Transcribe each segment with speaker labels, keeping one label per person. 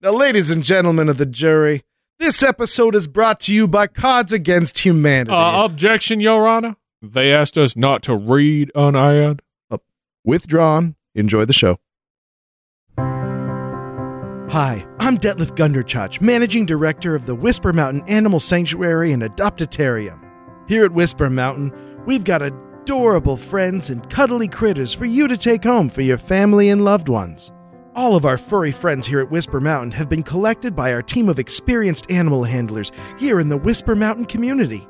Speaker 1: Now, ladies and gentlemen of the jury, this episode is brought to you by Cards Against Humanity.
Speaker 2: Uh, objection, Your Honor. They asked us not to read an ad.
Speaker 1: Withdrawn. Enjoy the show. Hi, I'm Detlef Gunderchach, Managing Director of the Whisper Mountain Animal Sanctuary and Adoptatarium. Here at Whisper Mountain, we've got adorable friends and cuddly critters for you to take home for your family and loved ones. All of our furry friends here at Whisper Mountain have been collected by our team of experienced animal handlers here in the Whisper Mountain community.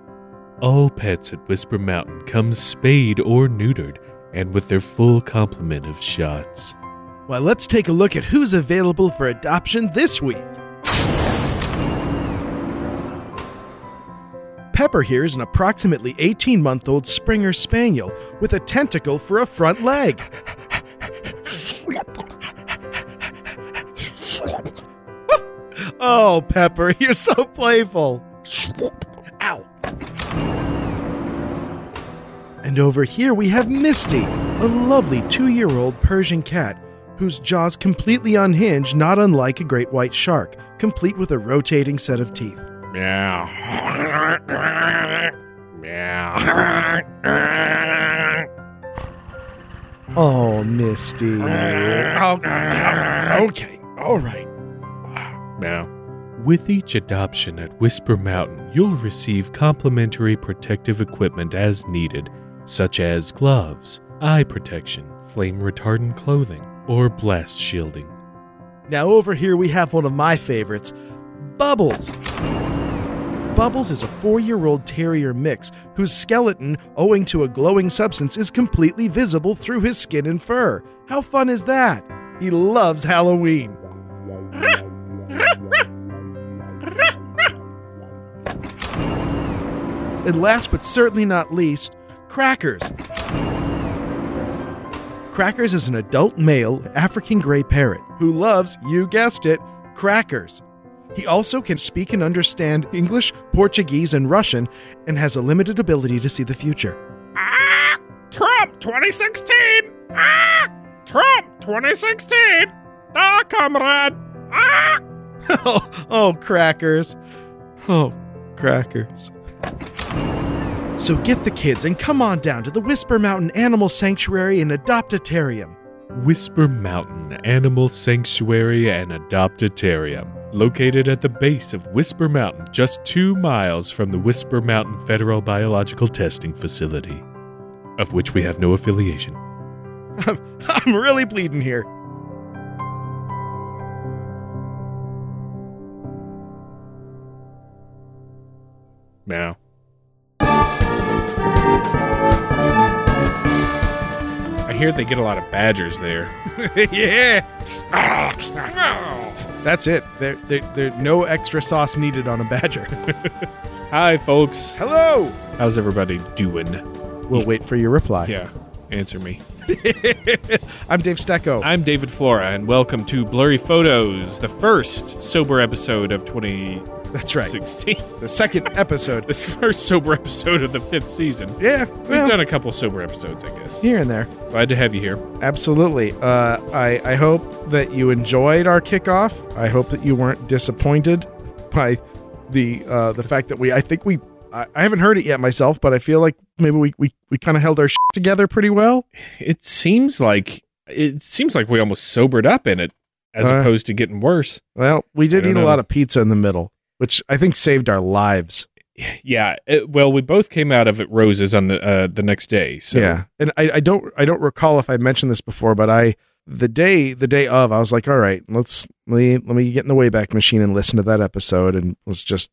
Speaker 2: All pets at Whisper Mountain come spayed or neutered and with their full complement of shots.
Speaker 1: Well, let's take a look at who's available for adoption this week. Pepper here is an approximately 18 month old Springer Spaniel with a tentacle for a front leg. oh, Pepper, you're so playful. Ow. And over here we have Misty, a lovely two year old Persian cat whose jaws completely unhinged, not unlike a great white shark, complete with a rotating set of teeth.
Speaker 2: Meow. Meow.
Speaker 1: Oh, Misty. Oh, okay, all right.
Speaker 2: Meow. With each adoption at Whisper Mountain, you'll receive complimentary protective equipment as needed, such as gloves, eye protection, flame retardant clothing, or blast shielding.
Speaker 1: Now, over here we have one of my favorites Bubbles. Bubbles is a four year old terrier mix whose skeleton, owing to a glowing substance, is completely visible through his skin and fur. How fun is that? He loves Halloween. And last but certainly not least, Crackers. Crackers is an adult male African gray parrot who loves, you guessed it, crackers. He also can speak and understand English, Portuguese, and Russian, and has a limited ability to see the future.
Speaker 2: Ah! Trump 2016! Ah! Trump 2016! Ah, comrade! Ah!
Speaker 1: Oh, oh, crackers. Oh, crackers. So get the kids and come on down to the Whisper Mountain Animal Sanctuary and Adoptatarium.
Speaker 2: Whisper Mountain Animal Sanctuary and Adoptatarium, located at the base of Whisper Mountain, just two miles from the Whisper Mountain Federal Biological Testing Facility, of which we have no affiliation.
Speaker 1: I'm, I'm really bleeding here.
Speaker 2: Now. I hear they get a lot of badgers there.
Speaker 1: yeah. That's it. There, there, there, no extra sauce needed on a badger.
Speaker 2: Hi, folks.
Speaker 1: Hello.
Speaker 2: How's everybody doing?
Speaker 1: We'll wait for your reply.
Speaker 2: Yeah, answer me.
Speaker 1: I'm Dave Stecco.
Speaker 2: I'm David Flora, and welcome to Blurry Photos, the first sober episode of 2016.
Speaker 1: That's right. 16. The second episode.
Speaker 2: this first sober episode of the fifth season.
Speaker 1: Yeah,
Speaker 2: We've
Speaker 1: well,
Speaker 2: done a couple sober episodes, I guess.
Speaker 1: here and there.
Speaker 2: Glad to have you here.
Speaker 1: Absolutely. Uh, I, I hope that you enjoyed our kickoff. I hope that you weren't disappointed by the uh, the fact that we. I think we. I, I haven't heard it yet myself, but I feel like maybe we we, we kind of held our shit together pretty well.
Speaker 2: It seems like it seems like we almost sobered up in it, as
Speaker 1: Uh.
Speaker 2: opposed to getting worse.
Speaker 1: Well, we did eat
Speaker 2: don't
Speaker 1: a lot of pizza in the middle, which I think saved our lives.
Speaker 2: Yeah. it- well, we both came out of it roses on the uh, the next day. So
Speaker 1: yeah, and I, I don't I don't recall if I mentioned this before, but I the day the day of I was like, all right, let's let me let me get in the Wayback Machine and listen to that episode, and was just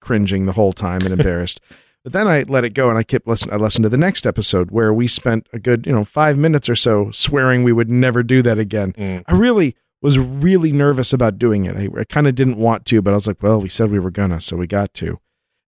Speaker 1: cringing the whole time and embarrassed. but then I let it go, and I kept listen. I listened to the next episode where we spent a good you know five minutes or so swearing we would never do that again.
Speaker 2: Mm.
Speaker 1: I really was really nervous about doing it. I, I kind of didn't want to, but I was like, well, we said we were gonna, so we got to,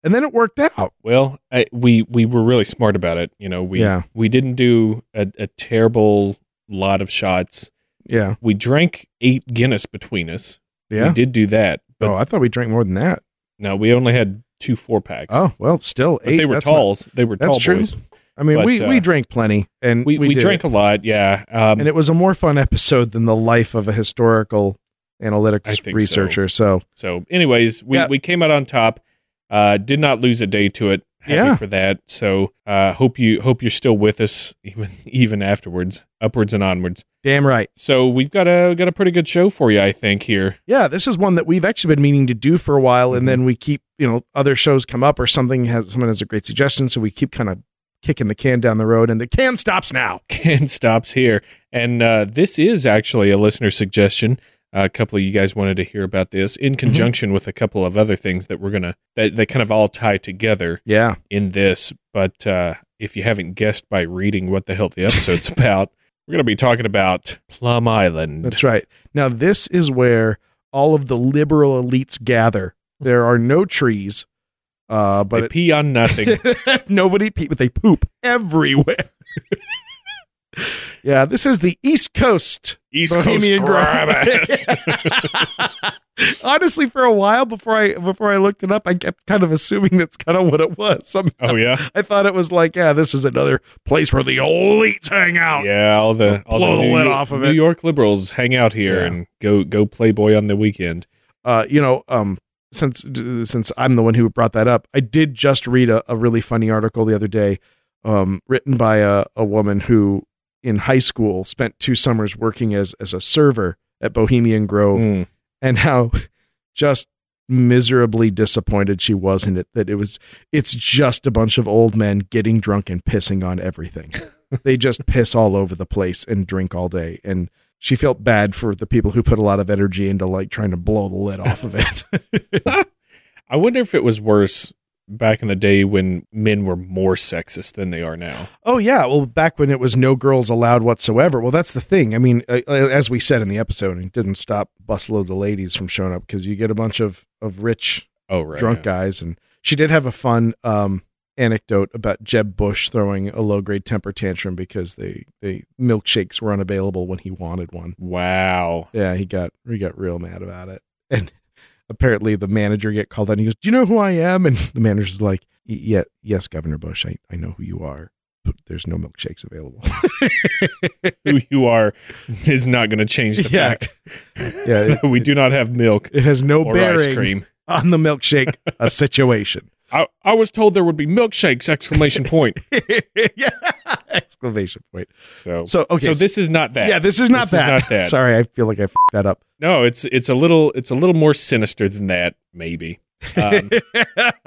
Speaker 1: and then it worked out.
Speaker 2: Well, I, we we were really smart about it. You know, we
Speaker 1: Yeah.
Speaker 2: we didn't do a, a terrible lot of shots.
Speaker 1: Yeah,
Speaker 2: We drank eight Guinness between us.
Speaker 1: yeah.
Speaker 2: We did do that, but
Speaker 1: oh, I thought we drank more than that.
Speaker 2: no, we only had two four packs.
Speaker 1: Oh well, still
Speaker 2: but
Speaker 1: eight.
Speaker 2: they were
Speaker 1: that's not-
Speaker 2: talls. they were tall
Speaker 1: true.
Speaker 2: boys.
Speaker 1: I mean,
Speaker 2: but,
Speaker 1: we
Speaker 2: uh,
Speaker 1: we drank plenty, and
Speaker 2: We we,
Speaker 1: did
Speaker 2: drank
Speaker 1: it.
Speaker 2: a lot, yeah. Um,
Speaker 1: and it was a more fun episode than the life of a historical analytics researcher. So.
Speaker 2: So, anyways, we,
Speaker 1: Yeah.
Speaker 2: we came out on top. Uh, did not lose a day to it. Happy
Speaker 1: Yeah.
Speaker 2: for that. So, uh, hope you hope you're still with us even even afterwards, upwards and onwards.
Speaker 1: damn right.
Speaker 2: So we've got a got a pretty good show for you, I think. Here,
Speaker 1: Yeah, this is one that we've actually been meaning to do for a while, and then we keep, you know, other shows come up or something has someone has a great suggestion, so we keep kind of kicking the can down the road, and the can stops now.
Speaker 2: can stops here, and uh, this is actually a listener suggestion. a couple of you guys wanted to hear about this in conjunction with a couple of other things that we're gonna that they kind of all tie together
Speaker 1: Yeah,
Speaker 2: in this. But uh, if you haven't guessed by reading what the hell the episode's about, we're going to be talking about Plum Island.
Speaker 1: that's right. Now this is where all of the liberal elites gather. There are no trees, uh,
Speaker 2: They
Speaker 1: but
Speaker 2: pee on nothing.
Speaker 1: nobody pee, but they poop everywhere. yeah, this is the East Coast
Speaker 2: East Coast
Speaker 1: Bohemian
Speaker 2: ass.
Speaker 1: Honestly, for a while before I before I looked it up, I kept kind of assuming that's kind of what it was. Somehow.
Speaker 2: oh yeah,
Speaker 1: I thought it was like, yeah, this is another place where the elites hang out.
Speaker 2: yeah. All the all
Speaker 1: Blow
Speaker 2: the
Speaker 1: the lid off of
Speaker 2: New
Speaker 1: it.
Speaker 2: New York liberals hang out here
Speaker 1: Yeah.
Speaker 2: and go go Playboy on the weekend.
Speaker 1: Uh, you know, um, since since I'm the one who brought that up, I did just read a, a really funny article the other day, um, written by a, a woman who in high school spent two summers working as as a server at Bohemian Grove.
Speaker 2: Mm.
Speaker 1: and how just miserably disappointed she was in it that it was it's just a bunch of old men getting drunk and pissing on everything they just piss all over the place and drink all day and she felt bad for the people who put a lot of energy into like trying to blow the lid off of it.
Speaker 2: I wonder if it was worse back in the day when men were more sexist than they are now.
Speaker 1: oh yeah. Well back when it was no girls allowed whatsoever. Well that's the thing. I mean uh, uh, as we said in the episode it didn't stop busloads of ladies from showing up because you get a bunch of of rich
Speaker 2: Oh right,
Speaker 1: drunk guys and she did have a fun um anecdote about Jeb Bush throwing a low grade temper tantrum because they they milkshakes were unavailable when he wanted one.
Speaker 2: Wow.
Speaker 1: Yeah, he got he got real mad about it. And apparently the manager get called out and he goes, "Do you know who I am?" And the manager's like, "Yeah, yes, Governor Bush, I I know who you are." But there's no milkshakes available.
Speaker 2: Who you are is not going to change the
Speaker 1: Yeah.
Speaker 2: fact.
Speaker 1: Yeah, it-
Speaker 2: we do not have milk
Speaker 1: it has no
Speaker 2: or ice
Speaker 1: bearing
Speaker 2: cream.
Speaker 1: on the milkshake a situation.
Speaker 2: I, I was told there would be milkshakes! Exclamation point.
Speaker 1: yeah! Exclamation point.
Speaker 2: So,
Speaker 1: So okay,
Speaker 2: so this is not that.
Speaker 1: Yeah, this is not
Speaker 2: This is
Speaker 1: that.
Speaker 2: not that.
Speaker 1: Sorry, I feel like I f- that up.
Speaker 2: No, it's it's a little it's a little more sinister than that. Maybe. Um,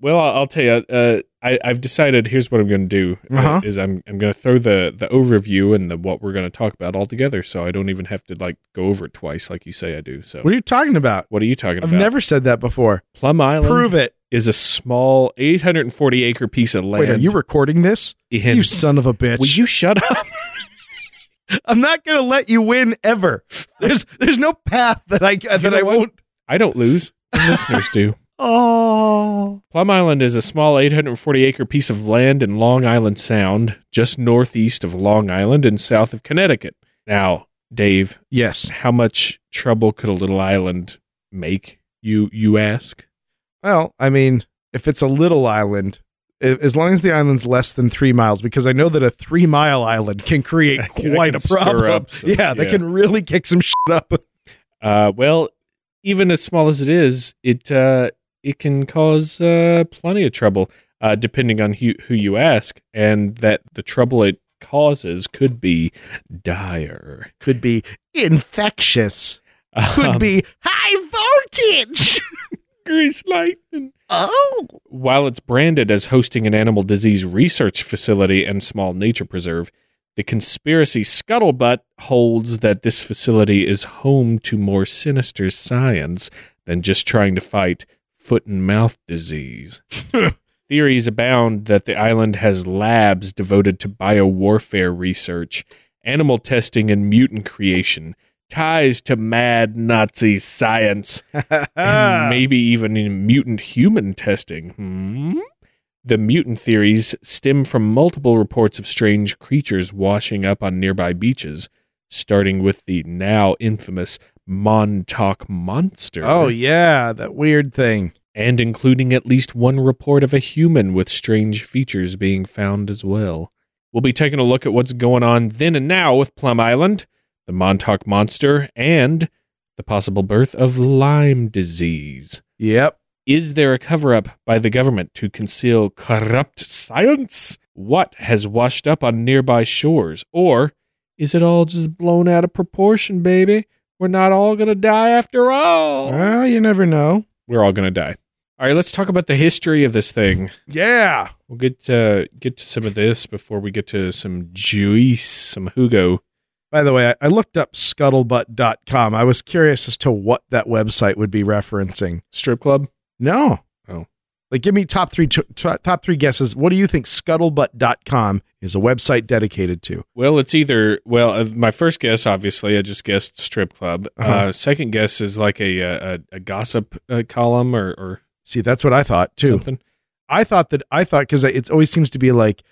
Speaker 2: well, I'll, I'll tell you. Uh, I, I've decided. Here's what I'm going to do: uh,
Speaker 1: Uh-huh.
Speaker 2: is I'm I'm going to throw the the overview and the what we're going to talk about all together, so I don't even have to like go over it twice, like you say I do. So,
Speaker 1: what are you talking about?
Speaker 2: what are you talking about?
Speaker 1: I've never said that before.
Speaker 2: Plum Island
Speaker 1: Prove it.
Speaker 2: is a small 840 acre piece of land.
Speaker 1: Wait, are you recording this?
Speaker 2: in,
Speaker 1: you son of a bitch!
Speaker 2: will you shut up?
Speaker 1: I'm not going to let you win ever. There's there's no path that I that
Speaker 2: know
Speaker 1: I
Speaker 2: what?
Speaker 1: won't.
Speaker 2: I don't lose. The listeners do.
Speaker 1: Oh,
Speaker 2: Plum Island is a small 840 acre piece of land in Long Island Sound, just northeast of Long Island and south of Connecticut. Now, Dave,
Speaker 1: yes.
Speaker 2: how much trouble could a little island make? You you ask.
Speaker 1: Well, I mean, if it's a little island, as long as the island's less than three miles, because I know that a three mile island can create quite
Speaker 2: can
Speaker 1: a problem.
Speaker 2: some-
Speaker 1: yeah, that
Speaker 2: yeah.
Speaker 1: can really kick some shit up.
Speaker 2: Uh, well, even as small as it is, it uh, it can cause uh, plenty of trouble, uh, depending on who, who you ask, and that the trouble it causes could be dire.
Speaker 1: Could be infectious. Could
Speaker 2: Um,
Speaker 1: be high voltage.
Speaker 2: grease lightning.
Speaker 1: oh,
Speaker 2: While it's branded as hosting an animal disease research facility and small nature preserve, the conspiracy scuttlebutt holds that this facility is home to more sinister science than just trying to fight foot and mouth disease. Theories abound that the island has labs devoted to biowarfare research, animal testing, and mutant creation, ties to mad Nazi science, and maybe even in mutant human testing. Hmm? The mutant theories stem from multiple reports of strange creatures washing up on nearby beaches, starting with the now infamous Montauk Monster.
Speaker 1: oh yeah, that weird thing.
Speaker 2: And including at least one report of a human with strange features being found as well. We'll be taking a look at what's going on then and now with Plum Island, the Montauk Monster, and the possible birth of Lyme disease.
Speaker 1: Yep.
Speaker 2: Is there a cover up by the government to conceal corrupt science? What has washed up on nearby shores? Or is it all just blown out of proportion, baby? We're not all going to die after all.
Speaker 1: Well, you never know.
Speaker 2: We're all going to die. All right, let's talk about the history of this thing.
Speaker 1: Yeah.
Speaker 2: We'll get to, get to some of this before we get to some juice, some Hugo.
Speaker 1: By the way, I, I looked up scuttlebutt.com. I was curious as to what that website would be referencing.
Speaker 2: Strip club?
Speaker 1: No. Like, give me top three ch- top three guesses. What do you think scuttlebutt.com is a website dedicated to?
Speaker 2: Well, it's either well, uh, my first guess, obviously, I just guessed strip club. uh
Speaker 1: Uh-huh.
Speaker 2: second guess is like a a, a gossip uh, column or or
Speaker 1: See, that's what I thought too.
Speaker 2: something.
Speaker 1: I thought that I thought because it always seems to be like,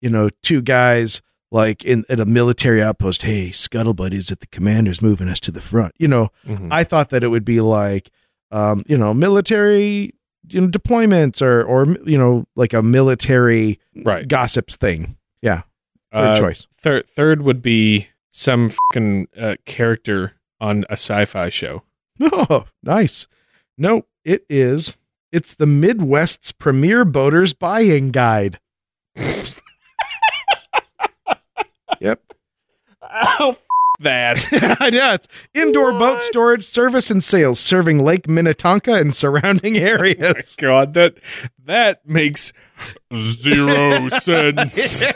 Speaker 1: you know, two guys like in at a military outpost. Hey, scuttlebutt is that the commander's moving us to the front. You know,
Speaker 2: Mhm.
Speaker 1: I thought that it would be like, um, you know, military you know deployments or or you know like a military
Speaker 2: Right.
Speaker 1: gossips thing. Yeah, third
Speaker 2: Uh,
Speaker 1: choice.
Speaker 2: Third third would be some fucking uh, character on a sci-fi show.
Speaker 1: Oh, nice. No, it is. It's the Midwest's premier boaters buying guide. yep.
Speaker 2: Oh, that.
Speaker 1: yeah, it's indoor boat storage, service, and sales serving Lake Minnetonka and surrounding areas.
Speaker 2: God, that that makes zero sense.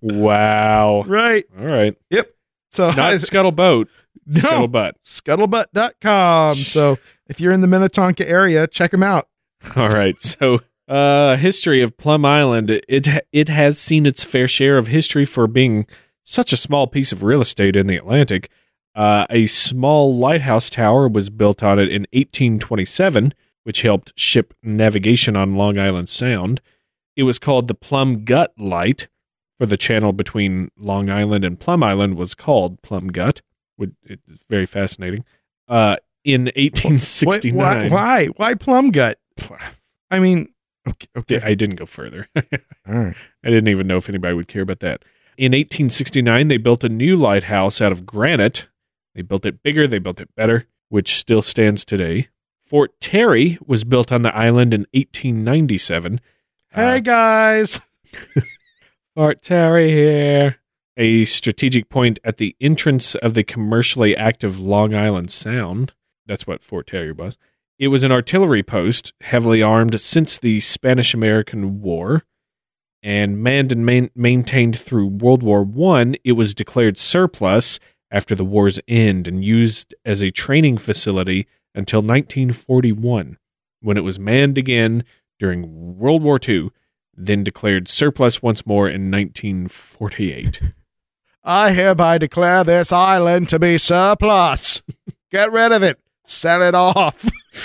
Speaker 2: wow.
Speaker 1: right.
Speaker 2: All right. Yep.
Speaker 1: So
Speaker 2: Not scuttlebutt.
Speaker 1: No.
Speaker 2: Scuttlebutt.
Speaker 1: scuttlebutt.com. So if you're in the Minnetonka area, check them out.
Speaker 2: All right. So, uh, history of Plum Island. It it has seen its fair share of history for being such a small piece of real estate in the Atlantic. Uh, a small lighthouse tower was built on it in 1827, which helped ship navigation on Long Island Sound. It was called the Plum Gut Light, for the channel between Long Island and Plum Island was called Plum Gut. Would- It's very fascinating. Uh, in
Speaker 1: Why,
Speaker 2: 1869,
Speaker 1: why? Why plum gut? I mean, okay. okay.
Speaker 2: I didn't go further.
Speaker 1: All right.
Speaker 2: I didn't even know if anybody would care about that. In 1869, they built a new lighthouse out of granite. They built it bigger, they built it better, which still stands today. Fort Terry was built on the island in 1897.
Speaker 1: Hey
Speaker 2: Uh,
Speaker 1: guys.
Speaker 2: Fort Terry here. A strategic point at the entrance of the commercially active Long Island Sound. That's what Fort Terry was. It was an artillery post, heavily armed since the Spanish American War, and manned and main- maintained through World War One. It was declared surplus after the war's end and used as a training facility until 1941, when it was manned again during World War II then declared surplus once more in 1948.
Speaker 1: I hereby declare this island to be surplus. Get rid of it. Sell it off.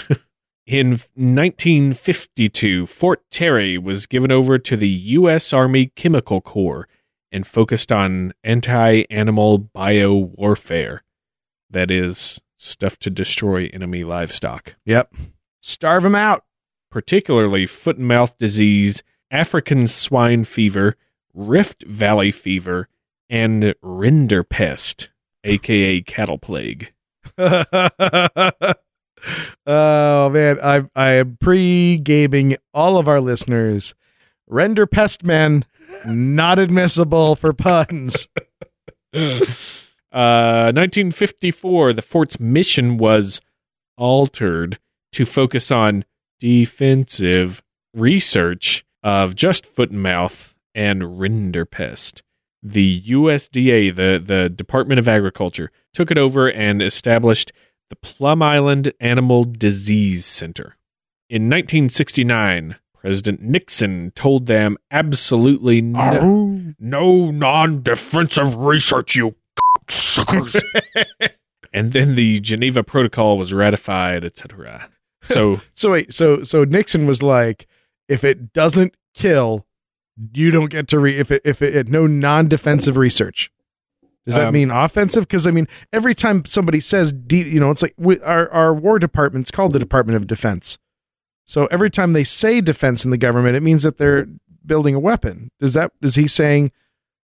Speaker 2: In 1952, Fort Terry was given over to the U.S. Army Chemical Corps and focused on anti animal bio warfare. That is, stuff to destroy enemy livestock,
Speaker 1: Yep. Starve them out.
Speaker 2: particularly foot and mouth disease, African swine fever, Rift Valley fever, and rinderpest, aka cattle plague.
Speaker 1: oh man, I I am pre-gaming all of our listeners. Render pest men not admissible for puns.
Speaker 2: Uh, 1954, the fort's mission was altered to focus on defensive research of just foot and mouth and rinderpest. The USDA, the, the Department of Agriculture, took it over and established the Plum Island Animal Disease Center. In 1969, President Nixon told them absolutely no, no non defensive research, you suckers. and then the Geneva Protocol was ratified, etc. So,
Speaker 1: So wait, so so Nixon was like, if it doesn't kill, you don't get to re. If it if it no non-defensive research. Does that
Speaker 2: Um,
Speaker 1: mean offensive? Because I mean, every time somebody says, de- you know, it's like we, our our War Department's called the Department of Defense. So every time they say defense in the government, it means that they're building a weapon. Does that is he saying,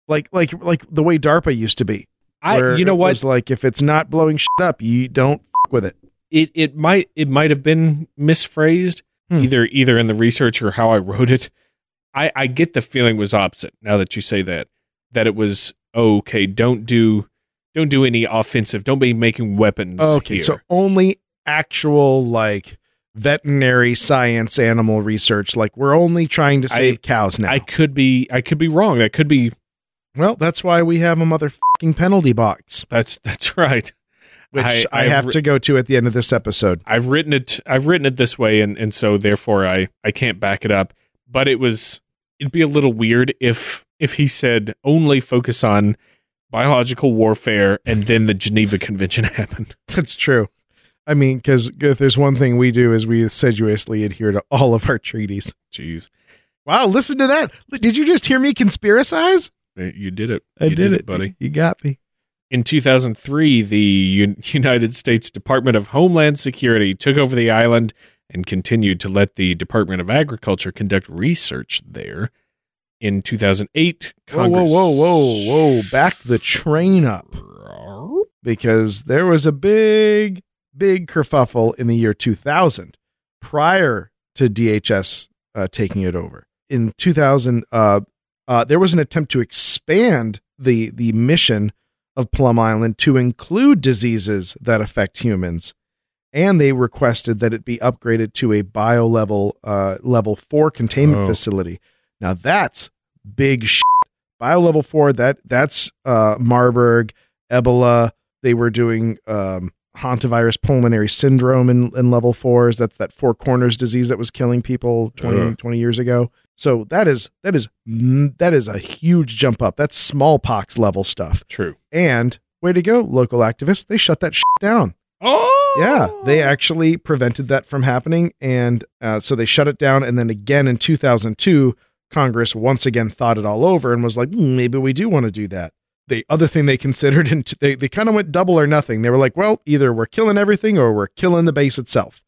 Speaker 1: like like like the way DARPA used to be?
Speaker 2: I, you know
Speaker 1: it
Speaker 2: what?
Speaker 1: was like if it's not blowing shit up, you don't f- with it.
Speaker 2: it it might it might have been misphrased
Speaker 1: Hmm.
Speaker 2: either either in the research or how I wrote it. I I get the feeling was opposite. Now that you say that, that it was okay. Don't do don't do any offensive. Don't be making weapons.
Speaker 1: Okay,
Speaker 2: here.
Speaker 1: so only actual like veterinary science animal research. Like we're only trying to
Speaker 2: I-
Speaker 1: save cows now.
Speaker 2: I could be I could be wrong. That could be
Speaker 1: well, that's why we have a motherfucking penalty box,
Speaker 2: that's that's right.
Speaker 1: which I,
Speaker 2: I-
Speaker 1: have
Speaker 2: re-
Speaker 1: to go to at the end of this episode.
Speaker 2: I've written it I've written it this way and and so therefore I I can't back it up. But it was it'd be a little weird if if he said only focus on biological warfare and then the Geneva Convention happened.
Speaker 1: That's true. I mean, because if there's one thing we do is we assiduously adhere to all of our treaties.
Speaker 2: Jeez.
Speaker 1: Wow, listen to that. Did you just hear me conspiracize?
Speaker 2: Uh, you did it.
Speaker 1: I
Speaker 2: You
Speaker 1: did, it,
Speaker 2: buddy.
Speaker 1: You got me.
Speaker 2: In 2003, the Un- United States Department of Homeland Security took over the island and continued to let the Department of Agriculture conduct research there. In 2008,
Speaker 1: Whoa, whoa, whoa, whoa, whoa. Back the train up. because there was a big, big kerfuffle in the year 2000 prior to DHS uh, taking it over. In 2000, uh, uh, there was an attempt to expand the the mission of Plum Island to include diseases that affect humans, and they requested that it be upgraded to a bio level uh, level four containment
Speaker 2: Oh.
Speaker 1: facility. Now that's big shit. Bio level four. That that's uh, Marburg, Ebola. They were doing um, hantavirus pulmonary syndrome in, in level fours. That's that four corners disease that was killing people 20,
Speaker 2: Ugh.
Speaker 1: 20 years ago. So that is that is that is a huge jump up. That's smallpox level stuff.
Speaker 2: True.
Speaker 1: And way to go, local activists. They shut that shit down.
Speaker 2: Oh,
Speaker 1: Yeah, they actually prevented that from happening, and uh, so they shut it down. And then again in 2002, Congress once again thought it all over and was like, "Hmm, maybe we do want to do that. The other thing they considered, and they they kind of went double or nothing. They were like, well, either we're killing everything or we're killing the base itself.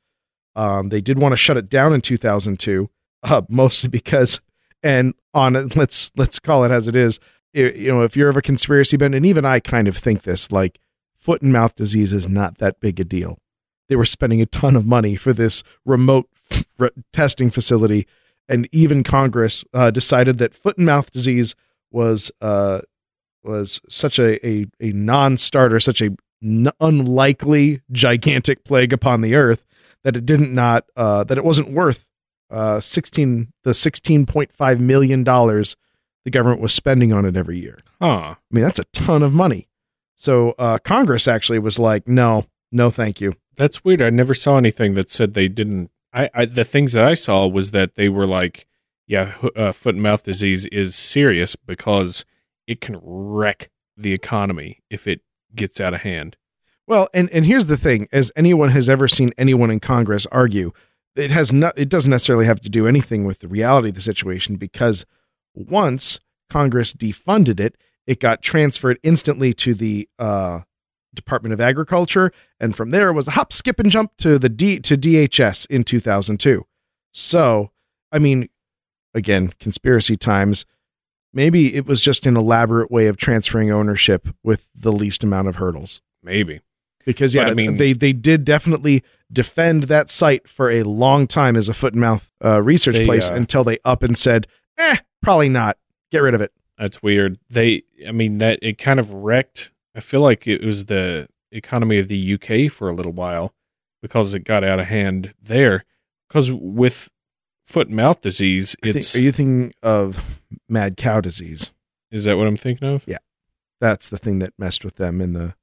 Speaker 1: Um, they did want to shut it down in 2002, uh, mostly because, and on it, let's let's call it as it is. I- you know, if you're of a conspiracy bent, and even I kind of think this, like foot and mouth disease is not that big a deal. They were spending a ton of money for this remote testing facility, and even Congress uh, decided that foot and mouth disease was uh, was such a, a, a non-starter, such a n- unlikely gigantic plague upon the earth that it didn't not uh, that it wasn't worth uh, sixteen the sixteen point five million dollars the government was spending on it every year.
Speaker 2: Huh.
Speaker 1: I mean, that's a ton of money. So uh, Congress actually was like, no, no, thank you.
Speaker 2: That's weird. I never saw anything that said they didn't. I, I the things that I saw was that they were like, yeah, uh, foot and mouth disease is serious because it can wreck the economy if it gets out of hand.
Speaker 1: Well, and and here's the thing: as anyone has ever seen anyone in Congress argue, it has not. It doesn't necessarily have to do anything with the reality of the situation because once Congress defunded it, it got transferred instantly to the uh, Department of Agriculture, and from there it was a hop, skip, and jump to the D to DHS in 2002. So, I mean, again, conspiracy times. Maybe it was just an elaborate way of transferring ownership with the least amount of hurdles
Speaker 2: Maybe.
Speaker 1: because
Speaker 2: But,
Speaker 1: yeah,
Speaker 2: I mean-
Speaker 1: they they did definitely defend that site for a long time as a foot and mouth uh, research
Speaker 2: They,
Speaker 1: place
Speaker 2: uh,
Speaker 1: until they up and said, "Eh, probably not. Get rid of it."
Speaker 2: That's weird. They, I mean, that it kind of wrecked. I feel like it was the economy of the UK for a little while because it got out of hand there. Because with foot and mouth disease,
Speaker 1: I think- are you thinking of mad cow disease?
Speaker 2: is that what I'm thinking of?
Speaker 1: Yeah, that's the thing that messed with them in the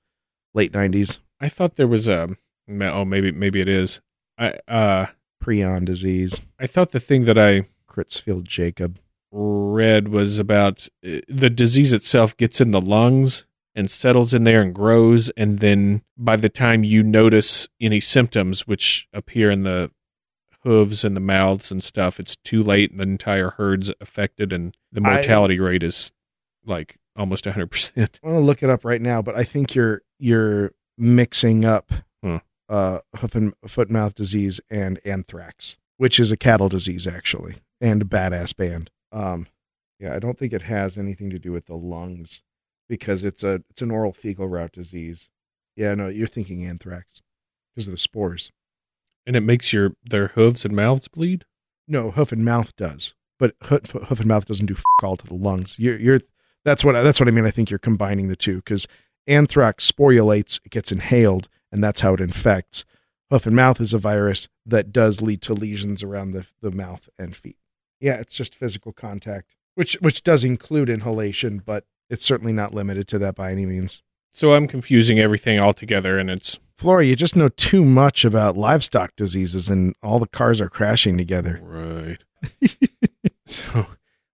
Speaker 1: late '90s.
Speaker 2: I thought there was a. Oh, maybe maybe it is. I uh
Speaker 1: Prion disease,
Speaker 2: I thought the thing that I
Speaker 1: Creutzfeldt Jakob.
Speaker 2: read was about uh, the disease itself gets in the lungs and settles in there and grows and then by the time you notice any symptoms which appear in the hooves and the mouths and stuff it's too late and the entire herd's affected and the
Speaker 1: I-
Speaker 2: mortality rate is like almost 100%
Speaker 1: I want to look it up right now, but I think you're you're mixing up
Speaker 2: Hmm.
Speaker 1: uh, hoof and foot and mouth disease and anthrax, which is a cattle disease actually, and a badass band. Um, yeah, I don't think it has anything to do with the lungs. Because it's a it's an oral fecal route disease. Yeah, no, you're thinking anthrax because of the spores.
Speaker 2: And it makes your their hooves and mouths bleed.
Speaker 1: No, hoof and mouth does, but hoof, hoof and mouth doesn't do f- all to the lungs. You're, you're that's what that's what I mean. I think you're combining the two because anthrax sporulates, it gets inhaled, and that's how it infects. Hoof and mouth is a virus that does lead to lesions around the, the mouth and feet. Yeah, it's just physical contact, which which does include inhalation, but it's certainly not limited to that by any means.
Speaker 2: So I'm confusing everything altogether, and it's
Speaker 1: Flora, you just know too much about livestock diseases, and all the cars are crashing together.
Speaker 2: right. so,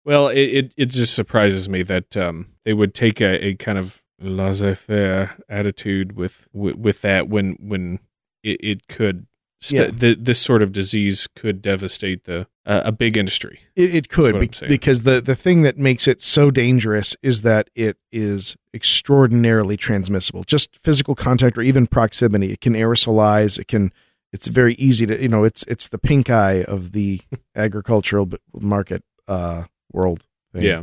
Speaker 2: well, it, it it just surprises me that um, they would take a, a kind of laissez-faire attitude with with, with that when when it, it could st-
Speaker 1: Yeah.
Speaker 2: the, this sort of disease could devastate the uh, a big industry.
Speaker 1: It, it could be, because the the thing that makes it so dangerous is that it is extraordinarily transmissible. Just physical contact or even proximity, it can aerosolize. It can. It's very easy to you know. It's it's the pink eye of the agricultural market uh, world. Thing.
Speaker 2: Yeah.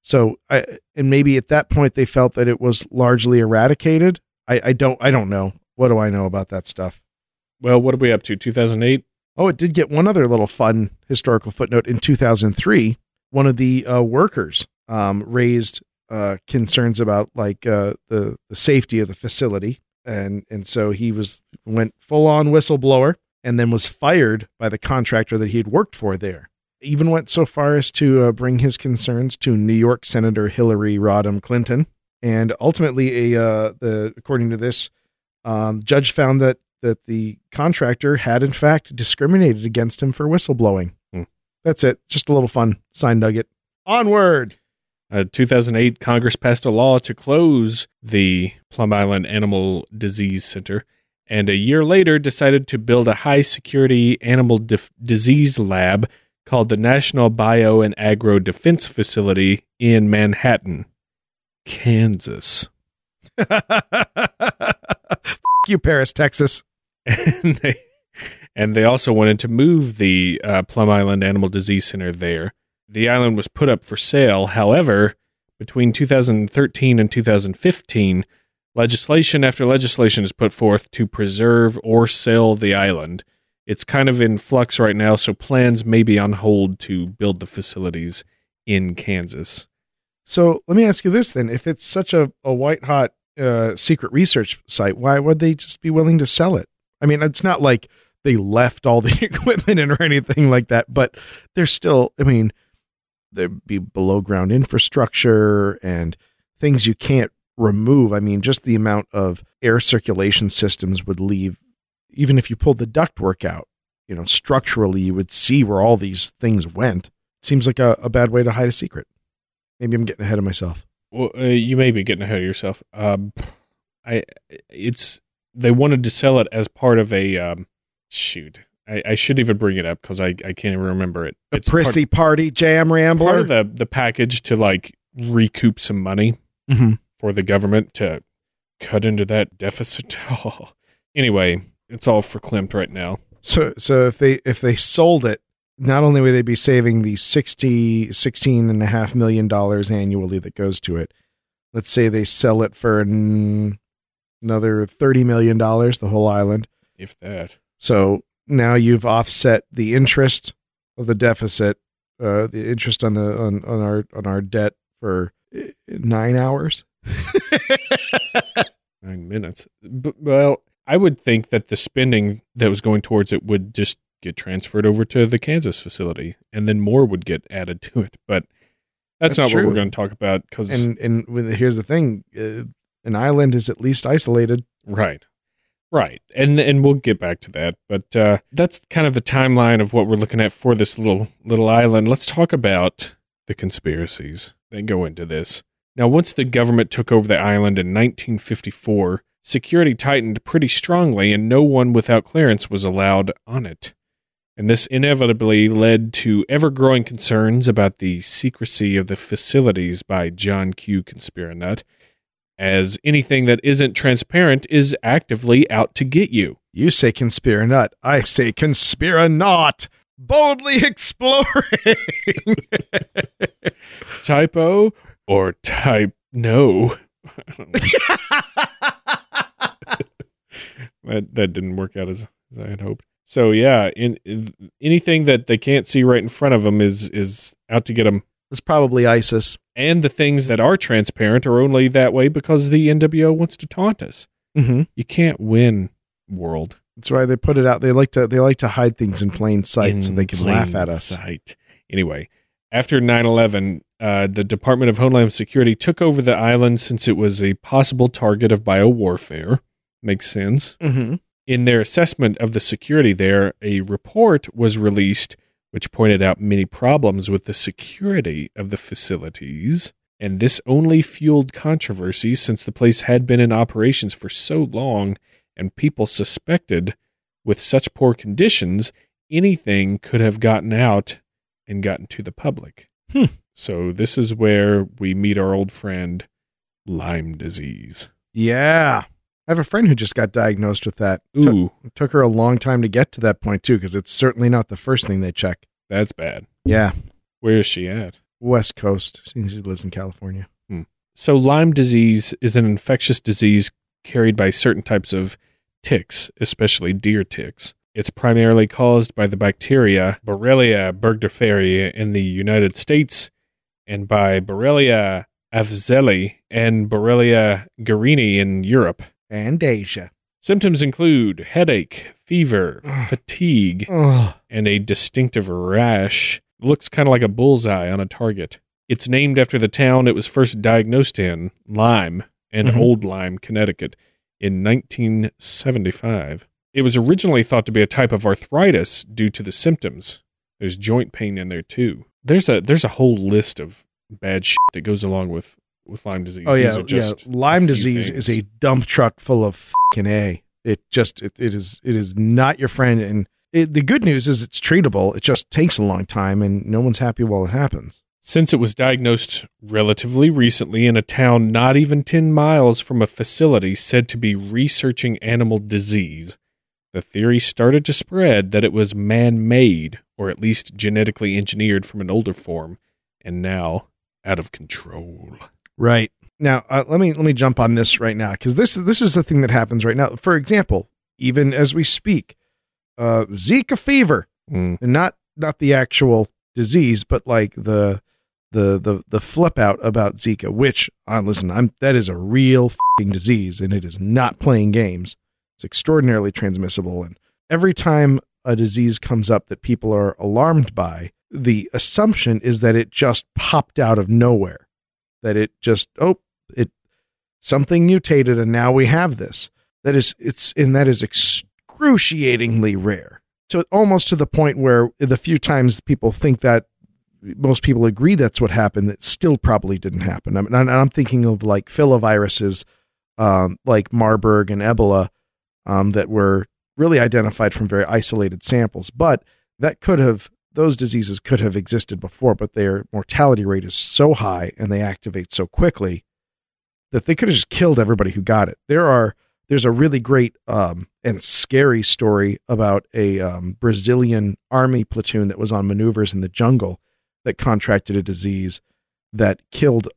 Speaker 1: So I and maybe at that point they felt that it was largely eradicated. I, I don't I don't know. What do I know about that stuff?
Speaker 2: Well, what are we up to? 2008.
Speaker 1: Oh, it did get one other little fun historical footnote. In 2003, one of the uh, workers um, raised uh, concerns about like uh, the the safety of the facility, and and so he was went full on whistleblower, and then was fired by the contractor that he had worked for there. Even went so far as to uh, bring his concerns to New York Senator Hillary Rodham Clinton, and ultimately, a uh, the according to this, um, judge found that that the contractor had in fact discriminated against him for whistleblowing.
Speaker 2: Hmm.
Speaker 1: That's it. Just a little fun side nugget. Onward.
Speaker 2: Uh, 2008, Congress passed a law to close the Plum Island Animal Disease Center, and a year later decided to build a high security animal dif- disease lab called the National Bio and Agro Defense Facility in Manhattan, Kansas.
Speaker 1: F- you, Paris, Texas.
Speaker 2: and they and they also wanted to move the uh, Plum Island Animal Disease Center there. The island was put up for sale. However, between 2013 and 2015, legislation after legislation is put forth to preserve or sell the island. It's kind of in flux right now, so plans may be on hold to build the facilities in Kansas.
Speaker 1: So let me ask you this then: If it's such a, a white hot uh, secret research site, why would they just be willing to sell it? I mean, it's not like they left all the equipment in or anything like that, but there's still, I mean, there'd be below ground infrastructure and things you can't remove. I mean, just the amount of air circulation systems would leave, even if you pulled the ductwork out, you know, structurally, you would see where all these things went. Seems like a, a bad way to hide a secret. Maybe I'm getting ahead of myself.
Speaker 2: Well, uh, you may be getting ahead of yourself. Um, I it's they wanted to sell it as part of a um, shoot. I, I should even bring it up because I, I can't even remember it.
Speaker 1: A
Speaker 2: It's part,
Speaker 1: prissy party jam rambler.
Speaker 2: part of the the package to like recoup some money
Speaker 1: mm-hmm.
Speaker 2: for the government to cut into that deficit. anyway, it's all for Klimt right now.
Speaker 1: So so if they if they sold it, not only would they be saving the 60 16 and a half million dollars annually that goes to it. Let's say they sell it for another 30 million dollars the whole island.
Speaker 2: If that.
Speaker 1: So now you've offset the interest of the deficit, uh, the interest on the on, on our on our debt for uh, 9 hours.
Speaker 2: nine minutes. B- well, I would think that the spending that was going towards it would just get transferred over to the Kansas facility, and then more would get added to it. But that's,
Speaker 1: That's
Speaker 2: not what we're going to talk about because
Speaker 1: and and here's the thing, uh, an island is at least isolated.
Speaker 2: right, right, and and we'll get back to that. But uh, that's kind of the timeline of what we're looking at for this little little island. Let's talk about the conspiracies that go into this. Now, once the government took over the island in 1954, security tightened pretty strongly, and no one without clearance was allowed on it. And this inevitably led to ever growing concerns about the secrecy of the facilities by John Q. Conspiranut, as anything that isn't transparent is actively out to get you.
Speaker 1: You say conspira nut. I say conspira not. Boldly exploring.
Speaker 2: Typo or type no? I don't know. that that didn't work out as, as I had hoped. So yeah, in, in- anything that they can't see right in front of them is is out to get them.
Speaker 1: it's probably ISIS.
Speaker 2: And the things that are transparent are only that way because the NWO wants to taunt us.
Speaker 1: Mm-hmm.
Speaker 2: You can't win, world.
Speaker 1: That's why they put it out. They like to they like to hide things in plain sight so they can laugh at us.
Speaker 2: Sight. Anyway, after 9 11, uh, the Department of Homeland Security took over the island since it was a possible target of biowarfare. Makes sense.
Speaker 1: Mm-hmm.
Speaker 2: In their assessment of the security there, a report was released which pointed out many problems with the security of the facilities. And this only fueled controversy since the place had been in operations for so long and people suspected with such poor conditions anything could have gotten out and gotten to the public.
Speaker 1: Hmm.
Speaker 2: So this is where we meet our old friend Lyme disease.
Speaker 1: Yeah. I have a friend who just got diagnosed with that. Took,
Speaker 2: Ooh,
Speaker 1: took her a long time to get to that point too, because it's certainly not the first thing they check.
Speaker 2: that's bad.
Speaker 1: Yeah,
Speaker 2: Where is she at?
Speaker 1: West Coast. She lives in California. Hmm.
Speaker 2: So, Lyme disease is an infectious disease carried by certain types of ticks, especially deer ticks. It's primarily caused by the bacteria Borrelia burgdorferi in the United States and by Borrelia afzelii and Borrelia garinii in Europe.
Speaker 1: And Asia.
Speaker 2: Symptoms include headache, fever, fatigue, and a distinctive rash. Looks kind of like a bullseye on a target. It's named after the town it was first diagnosed in, Lyme, and
Speaker 1: Mhm.
Speaker 2: Old Lyme, Connecticut, in 1975. It was originally thought to be a type of arthritis due to the symptoms. There's joint pain in there too. There's a there's a whole list of bad shit that goes along with with Lyme disease.
Speaker 1: oh yeah,
Speaker 2: These are just
Speaker 1: yeah. Lyme disease
Speaker 2: things.
Speaker 1: is a dump truck full of fucking a. It just it, it is it is not your friend. And it, the good news is it's treatable. It just takes a long time, and no one's happy while it happens.
Speaker 2: Since it was diagnosed relatively recently in a town not even 10 miles from a facility said to be researching animal disease, the theory started to spread that it was man made, or at least genetically engineered from an older form, and now out of control.
Speaker 1: Right now, uh, let me let me jump on this right now because this this is the thing that happens right now. For example, even as we speak, uh, Zika fever,
Speaker 2: Mm.
Speaker 1: and not not the actual disease, but like the the the the flip out about Zika. Which, uh, listen, I'm that is a real fing disease, and it is not playing games. It's extraordinarily transmissible, and every time a disease comes up that people are alarmed by, the assumption is that it just popped out of nowhere that it just oh it something mutated and now we have this. That is it's and that is excruciatingly rare. So almost to the point where the few times people think that most people agree that's what happened that still probably didn't happen. I mean, i'm thinking of like filoviruses um, like marburg and ebola um, that were really identified from very isolated samples. But that could have those diseases could have existed before, but their mortality rate is so high and they activate so quickly that they could have just killed everybody who got it. There are there's a really great um, and scary story about a um, Brazilian army platoon that was on maneuvers in the jungle that contracted a disease that killed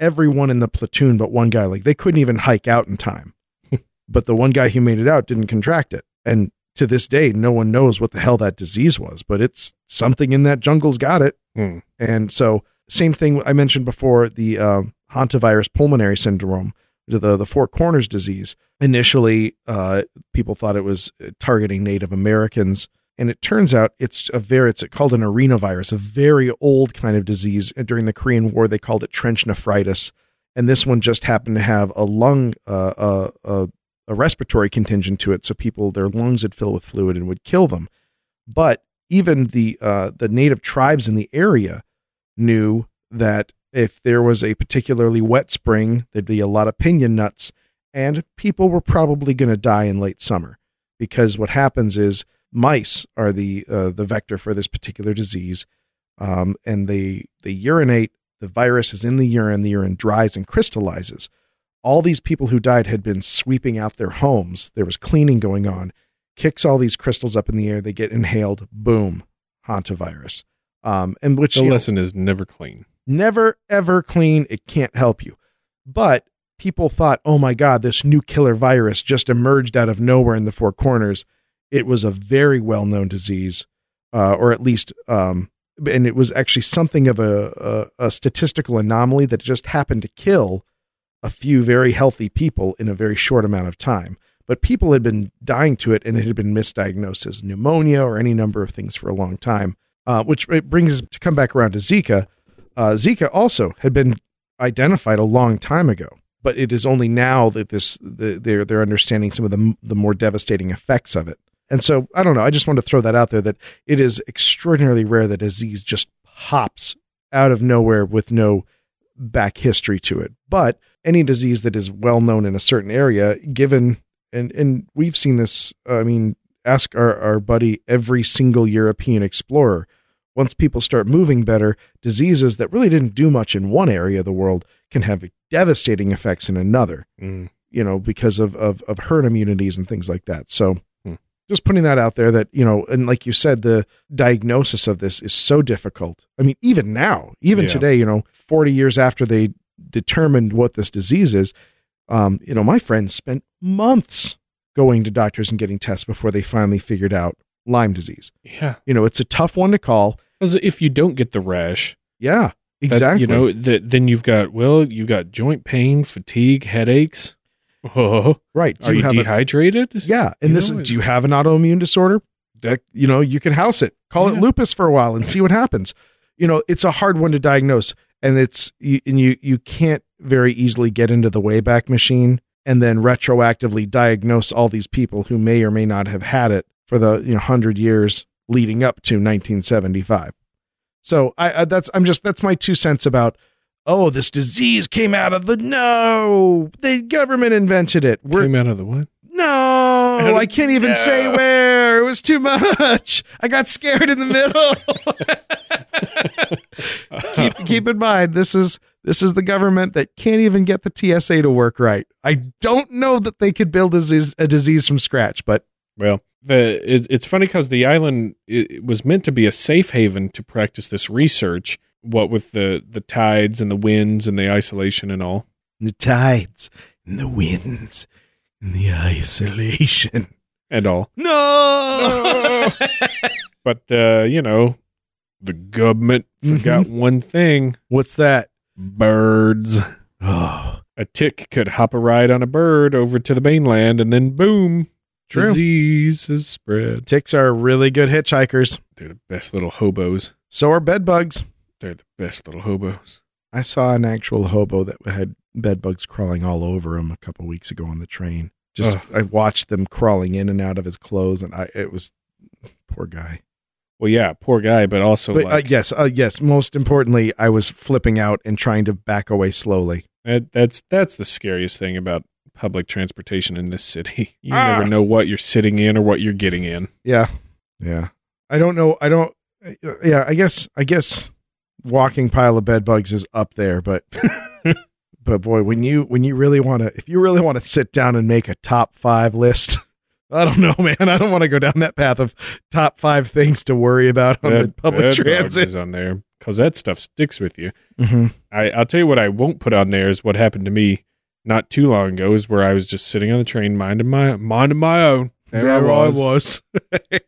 Speaker 1: everyone in the platoon but one guy. Like they couldn't even hike out in time, but the one guy who made it out didn't contract it, and to this day, no one knows what the hell that disease was, but it's something in that jungle's got it.
Speaker 2: Hmm.
Speaker 1: And so, same thing I mentioned before the um, hantavirus pulmonary syndrome, the the Four Corners disease. Initially, uh, people thought it was targeting Native Americans, and it turns out it's a very it's called an arenavirus, a very old kind of disease. And during the Korean War, they called it trench nephritis, and this one just happened to have a lung uh, uh, uh, a respiratory contingent to it, so people their lungs would fill with fluid and would kill them. But even the uh, the native tribes in the area knew that if there was a particularly wet spring, there'd be a lot of pinion nuts, and people were probably going to die in late summer because what happens is mice are the uh, the vector for this particular disease, um, and they they urinate. The virus is in the urine. The urine dries and crystallizes all these people who died had been sweeping out their homes. There was cleaning going on. Kicks all these crystals up in the air. They get inhaled. Boom, hantavirus. Um, and which
Speaker 2: The
Speaker 1: you know,
Speaker 2: lesson is never clean.
Speaker 1: never ever clean. It can't help you. But people thought, oh my God, this new killer virus just emerged out of nowhere in the four corners. It was a very well known disease, uh, or at least, um, and it was actually something of a, a, a statistical anomaly that just happened to kill a few very healthy people in a very short amount of time. But people had been dying to it, and it had been misdiagnosed as pneumonia or any number of things for a long time. Uh, which it brings us to come back around to Zika. Uh, Zika also had been identified a long time ago, but it is only now that this the, they're they're understanding some of the the more devastating effects of it. And so I don't know. I just want to throw that out there that it is extraordinarily rare that a disease just pops out of nowhere with no back history to it. But any disease that is well known in a certain area, given and and we've seen this. I mean, ask our our buddy every single European explorer. Once people start moving better, diseases that really didn't do much in one area of the world can have devastating effects in another.
Speaker 2: Mm.
Speaker 1: You know, because of of, of herd immunities and things like that. So. Just putting that out there that, you know, and like you said, the diagnosis of this is so difficult. I mean, even now, even
Speaker 2: Yeah.
Speaker 1: today, you know, 40 years after they determined what this disease is, um, you know, my friends spent months going to doctors and getting tests before they finally figured out Lyme disease.
Speaker 2: Yeah.
Speaker 1: You know, it's a tough one to call.
Speaker 2: Because if you don't get the rash,
Speaker 1: Yeah,
Speaker 2: that-
Speaker 1: exactly.
Speaker 2: you know, that then you've got well, you've got joint pain, fatigue, headaches. Oh,
Speaker 1: right? Do
Speaker 2: are you,
Speaker 1: have a-
Speaker 2: dehydrated?
Speaker 1: yeah, and
Speaker 2: You
Speaker 1: this
Speaker 2: know,
Speaker 1: do you have an autoimmune disorder? That you know, you can house it. Call
Speaker 2: Yeah.
Speaker 1: it lupus for a while and see what happens. You know, it's a hard one to diagnose, and it's you, and you you can't very easily get into the Wayback Machine and then retroactively diagnose all these people who may or may not have had it for the you know hundred years leading up to 1975. So I, I that's I'm just that's my two cents about. Oh, this disease came out of the no. The government invented it. We're
Speaker 2: Came out of the what?
Speaker 1: no,
Speaker 2: did-
Speaker 1: I can't even say where. It was too much. I got scared in the middle. keep keep in mind this is this is the government that can't even get the TSA to work right. I don't know that they could build a disease, a disease from scratch, but
Speaker 2: Well, the it, it's funny because the island it, it was meant to be a safe haven to practice this research. What with the the tides and the winds and the isolation and all.
Speaker 1: the tides and the winds and the isolation.
Speaker 2: and all.
Speaker 1: No.
Speaker 2: But uh, you know, the government forgot one thing:
Speaker 1: What's that?
Speaker 2: birds.
Speaker 1: Oh,
Speaker 2: A tick could hop a ride on a bird over to the mainland, and then boom,
Speaker 1: True.
Speaker 2: disease is spread.
Speaker 1: ticks are really good hitchhikers.
Speaker 2: They're the best little hobos.
Speaker 1: So are bed bugs.
Speaker 2: They're the best little hobos.
Speaker 1: I saw an actual hobo that had bed bugs crawling all over him a couple weeks ago on the train. Just
Speaker 2: Ugh.
Speaker 1: I watched them crawling in and out of his clothes, and I it was poor guy.
Speaker 2: Well, yeah, poor guy, but also
Speaker 1: but
Speaker 2: like
Speaker 1: uh, yes, uh, yes. Most importantly, I was flipping out and trying to back away slowly.
Speaker 2: that, that's that's the scariest thing about public transportation in this city. You
Speaker 1: Ah.
Speaker 2: never know what you're sitting in or what you're getting in.
Speaker 1: Yeah, yeah. I don't know. I don't. uh, Yeah, I guess. I guess walking pile of bed bugs is up there, but. But boy, when you when you really want to, if you really want to sit down and make a top five list, I don't know, man. I don't want to go down that path of top five things to worry about on the public
Speaker 2: bed
Speaker 1: transit.
Speaker 2: is on there because that stuff sticks with you.
Speaker 1: hmm
Speaker 2: I, I'll tell you what I won't put on there is what happened to me not too long ago. Is where I was just sitting on the train, minding my minding my own. There, I was.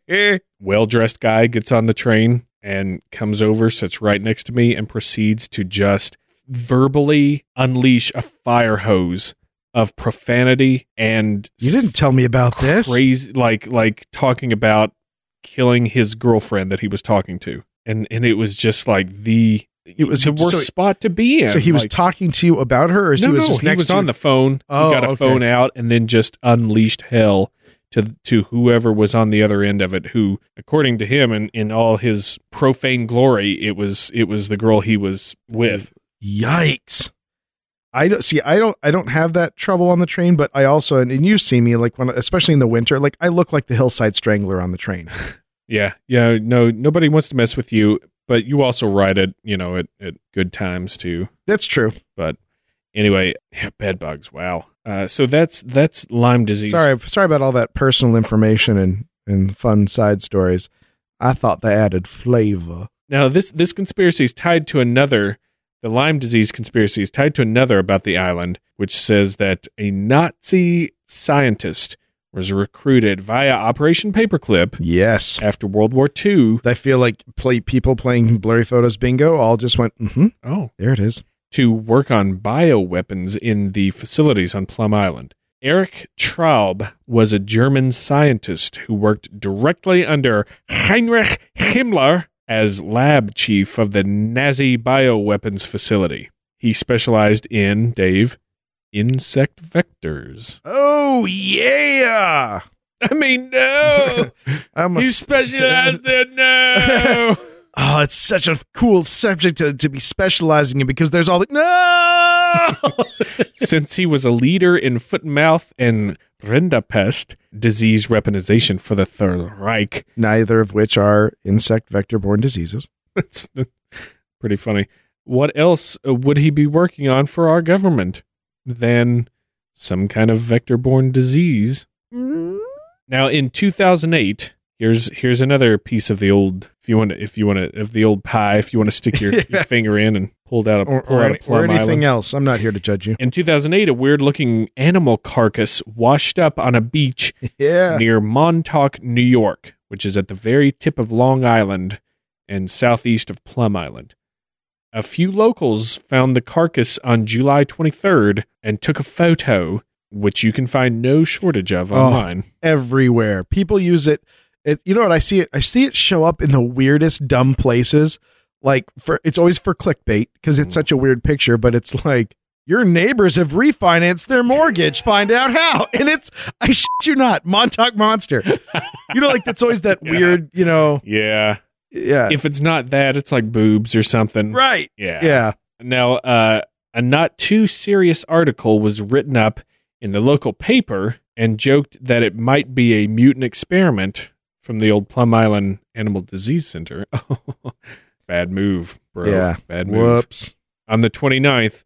Speaker 1: was.
Speaker 2: Well dressed guy gets on the train and comes over, sits right next to me, and proceeds to just verbally unleash a fire hose of profanity and
Speaker 1: you didn't tell me about this.
Speaker 2: crazy like like talking about killing his girlfriend that he was talking to and and it was just like the
Speaker 1: It was-
Speaker 2: the worst
Speaker 1: so-
Speaker 2: spot to be in
Speaker 1: So he was
Speaker 2: Like,
Speaker 1: talking to you about her, or
Speaker 2: no,
Speaker 1: he was
Speaker 2: no,
Speaker 1: just
Speaker 2: he
Speaker 1: next
Speaker 2: was
Speaker 1: to
Speaker 2: on the phone
Speaker 1: Oh,
Speaker 2: he got a oh,
Speaker 1: okay.
Speaker 2: phone out and then just unleashed hell to to whoever was on the other end of it who according to him and in all his profane glory it was it was the girl he was with
Speaker 1: Yikes! I don't see. I don't. I don't have that trouble on the train, but I also and, and you see me like when, especially in the winter, like I look like the hillside strangler on the train.
Speaker 2: yeah yeah no nobody wants to mess with you but you also ride it you know at, at good times too
Speaker 1: That's true.
Speaker 2: But anyway, yeah, bed bugs. Wow. Uh, so that's that's Lyme disease.
Speaker 1: Sorry, sorry about all that personal information and and fun side stories. I thought they added flavor.
Speaker 2: Now this this conspiracy is tied to another The Lyme disease conspiracy is tied to another about the island, which says that a Nazi scientist was recruited via Operation Paperclip
Speaker 1: Yes.
Speaker 2: after World War II.
Speaker 1: I feel like play people playing blurry photos bingo all just went, mm-hmm,
Speaker 2: Oh,
Speaker 1: there it is.
Speaker 2: To work on bioweapons in the facilities on Plum Island. Erich Traub was a German scientist who worked directly under Heinrich Himmler as lab chief of the Nazi bioweapons facility. He specialized in, Dave, insect vectors.
Speaker 1: Oh, yeah.
Speaker 2: I mean, no!
Speaker 1: I'm
Speaker 2: he specialized in no!
Speaker 1: Oh, it's such a cool subject to, to be specializing in because there's all the no.
Speaker 2: Since he was a leader in foot and mouth and Rinderpest disease weaponization for the Third Reich,
Speaker 1: Neither of which are insect vector-borne diseases.
Speaker 2: That's pretty funny. What else uh, would he be working on for our government than some kind of vector-borne disease? Now, in 2008, here's here's another piece of the old. If you want to, if you want to, of the old pie, if you want to stick your, your finger in and pulled out a
Speaker 1: Or,
Speaker 2: pull
Speaker 1: or,
Speaker 2: out
Speaker 1: any-
Speaker 2: a
Speaker 1: or anything
Speaker 2: island.
Speaker 1: else. I'm not here to judge you.
Speaker 2: In 2008, a weird-looking animal carcass washed up on a beach
Speaker 1: Yeah.
Speaker 2: near Montauk, New York, which is at the very tip of Long Island and southeast of Plum Island. A few locals found the carcass on July 23rd and took a photo, which you can find no shortage of
Speaker 1: Oh.
Speaker 2: online.
Speaker 1: Everywhere. People use it. It. You know what? I see it. I see it show up in the weirdest, dumb places. Like for it's always for clickbait because it's
Speaker 2: Mm.
Speaker 1: such a weird picture, but it's like your neighbors have refinanced their mortgage. Find out how. And it's I shit you not, Montauk Monster. You know, like that's always that
Speaker 2: Yeah.
Speaker 1: weird. You know,
Speaker 2: Yeah.
Speaker 1: yeah.
Speaker 2: If it's not that, it's like boobs or something.
Speaker 1: right.
Speaker 2: Yeah.
Speaker 1: Yeah.
Speaker 2: Now, uh, a not too serious article was written up in the local paper and joked that it might be a mutant experiment from the old Plum Island Animal Disease Center. Bad move, bro.
Speaker 1: Yeah.
Speaker 2: Bad move.
Speaker 1: Whoops.
Speaker 2: On the 29th,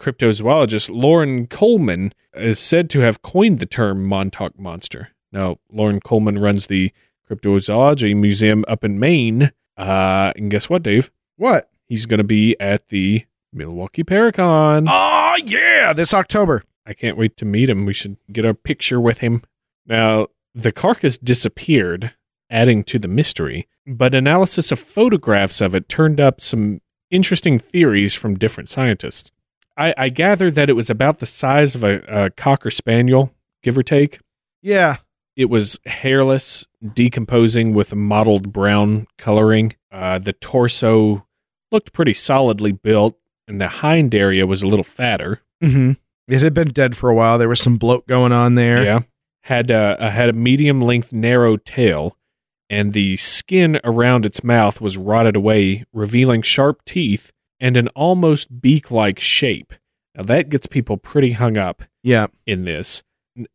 Speaker 2: cryptozoologist Loren Coleman is said to have coined the term Montauk Monster. Now, Loren Coleman runs the Cryptozoology Museum up in Maine. Uh, and guess what, Dave?
Speaker 1: What?
Speaker 2: He's going to be at the Milwaukee Paracon.
Speaker 1: Oh yeah, this October.
Speaker 2: I can't wait to meet him. We should get a picture with him. Now, the carcass disappeared, adding to the mystery, but analysis of photographs of it turned up some interesting theories from different scientists. I, I gathered that it was about the size of a, a cocker spaniel, give or take.
Speaker 1: Yeah.
Speaker 2: It was hairless, decomposing with a mottled brown coloring. Uh, the torso looked pretty solidly built, and the hind area was a little fatter.
Speaker 1: Mm-hmm. It had been dead for a while. There was some bloat going on there.
Speaker 2: Yeah. Had a, a had a medium length narrow tail, and the skin around its mouth was rotted away, revealing sharp teeth and an almost beak like shape. Now that gets people pretty hung up
Speaker 1: Yeah.
Speaker 2: in this.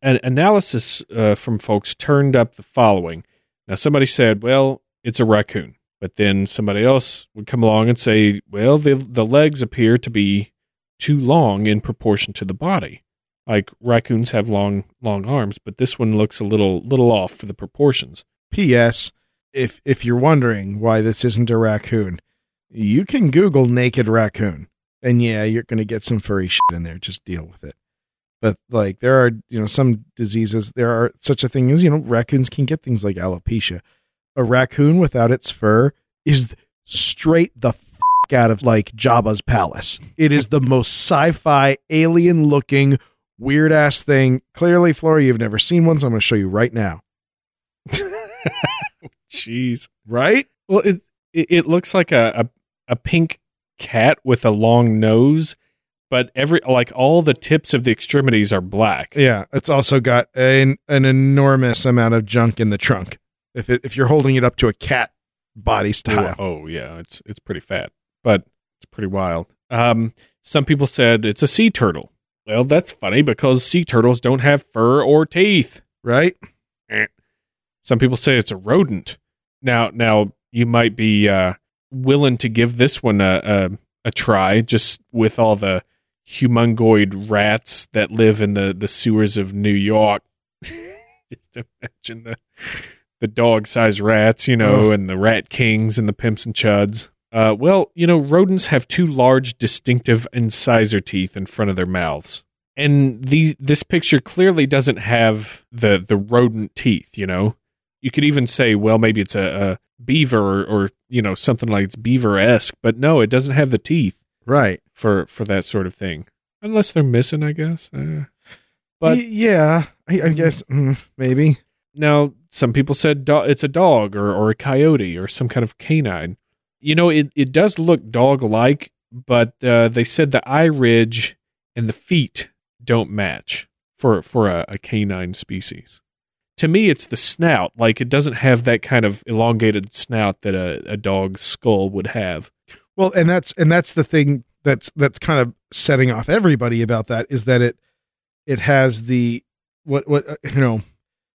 Speaker 2: An analysis uh, from folks turned up the following. Now somebody said, "Well, it's a raccoon," but then somebody else would come along and say, "Well, the the legs appear to be too long in proportion to the body." Like raccoons have long long arms, but this one looks a little little off for the proportions.
Speaker 1: P.S. If if you're wondering why this isn't a raccoon, you can Google naked raccoon, and yeah, you're to get some furry shit in there. Just deal with it. But like, there are you know some diseases. There are such a thing as you know raccoons can get things like alopecia. A raccoon without its fur is straight the f- out of like Jabba's palace. It is the most sci-fi alien looking weird ass thing. Clearly, Flora, you've never seen one, so I'm going to show you right now.
Speaker 2: Jeez.
Speaker 1: Right?
Speaker 2: Well, it it, looks like a, a a pink cat with a long nose, but every like all the tips of the extremities are black.
Speaker 1: Yeah, it's also got an an enormous amount of junk in the trunk. If it, if you're holding it up to a cat body style.
Speaker 2: Oh yeah, it's it's pretty fat, but it's pretty wild. Um, some people said it's a sea turtle. Well, that's funny because sea turtles don't have fur or teeth.
Speaker 1: Right?
Speaker 2: Some people say it's a rodent. Now, now you might be uh, willing to give this one a, a a try, just with all the humongoid rats that live in the the sewers of New York. just imagine the the dog sized rats, you know,
Speaker 1: Ugh.
Speaker 2: and the rat kings and the pimps and chuds. Uh, well, you know, rodents have two large, distinctive incisor teeth in front of their mouths, and the this picture clearly doesn't have the the rodent teeth. You know, you could even say, well, maybe it's a, a beaver or, or you know something like it's beaver esque, but no, it doesn't have the teeth
Speaker 1: Right.
Speaker 2: for for that sort of thing, unless they're missing, I guess. Uh, but
Speaker 1: Y- yeah, I, I guess mm, maybe.
Speaker 2: Now, some people said do- it's a dog or, or a coyote or some kind of canine. You know, it, it does look dog like, but uh, they said the eye ridge and the feet don't match for, for a, a canine species. To me, it's the snout. Like, it doesn't have that kind of elongated snout that a, a dog's skull would have.
Speaker 1: Well, and that's and that's the thing that's that's kind of setting off everybody about that is that it it has the what what uh, you know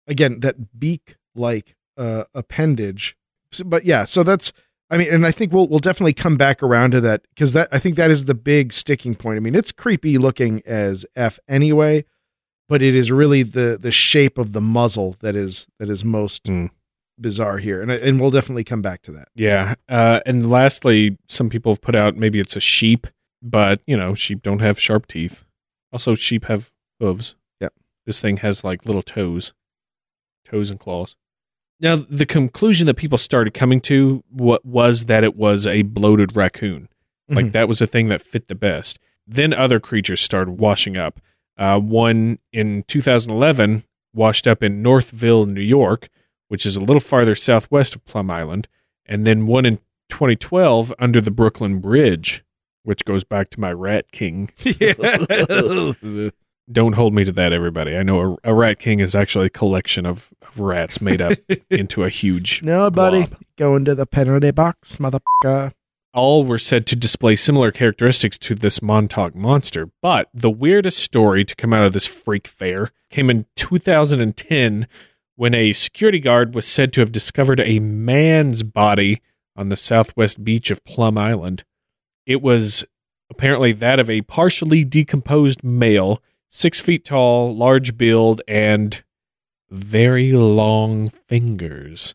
Speaker 1: again that beak like uh, appendage. So- but yeah, so that's I mean, and I think we'll we'll definitely come back around to that because that I think that is the big sticking point. I mean, it's creepy looking as f anyway, but it is really the the shape of the muzzle that is that is most
Speaker 2: Hmm.
Speaker 1: bizarre here, and and we'll definitely come back to that.
Speaker 2: Yeah. Uh, and lastly, some people have put out maybe it's a sheep, but, you know, sheep don't have sharp teeth. Also, sheep have hooves.
Speaker 1: Yep.
Speaker 2: This thing has like little toes, toes and claws. Now, the conclusion that people started coming to what was that it was a bloated raccoon. Like
Speaker 1: Mhm.
Speaker 2: that was the thing that fit the best. Then other creatures started washing up. Uh, one in 2011 washed up in Northville, New York, which is a little farther southwest of Plum Island, and then one in 2012 under the Brooklyn Bridge, which goes back to my Rat King.
Speaker 1: yeah.
Speaker 2: Don't hold me to that, everybody. I know a, a Rat King is actually a collection of, of rats made up into a huge.
Speaker 1: No, buddy.
Speaker 2: blob.
Speaker 1: Go into the penalty box, motherfucker.
Speaker 2: All were said to display similar characteristics to this Montauk monster. But the weirdest story to come out of this freak fair came in 2010 when a security guard was said to have discovered a man's body on the southwest beach of Plum Island. It was apparently that of a partially decomposed male, six feet tall, large build, and very long fingers.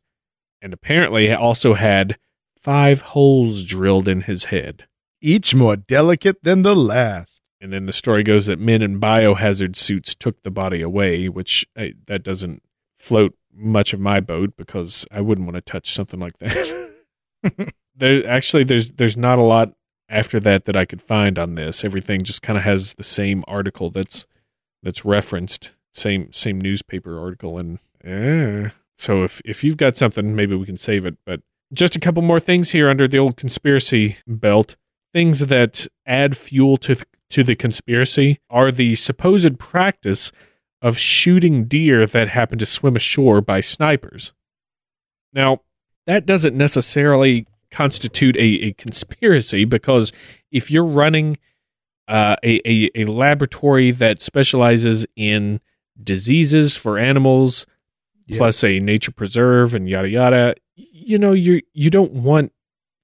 Speaker 2: And apparently also had five holes drilled in his head.
Speaker 1: Each more delicate than the last.
Speaker 2: And then the story goes that men in biohazard suits took the body away, which I, that doesn't float much of my boat because I wouldn't want to touch something like that. there actually there's there's not a lot after that that I could find on this. Everything just kind of has the same article that's that's referenced, same same newspaper article, and eh. so if if you've got something, maybe we can save it. But just a couple more things here under the old conspiracy belt. Things that add fuel to th- to the conspiracy are the supposed practice of shooting deer that happen to swim ashore by snipers. Now, that doesn't necessarily constitute a, a conspiracy because if you're running uh, a, a, a laboratory that specializes in diseases for animals,
Speaker 1: Yeah.
Speaker 2: plus a nature preserve and yada yada, you know, you you don't want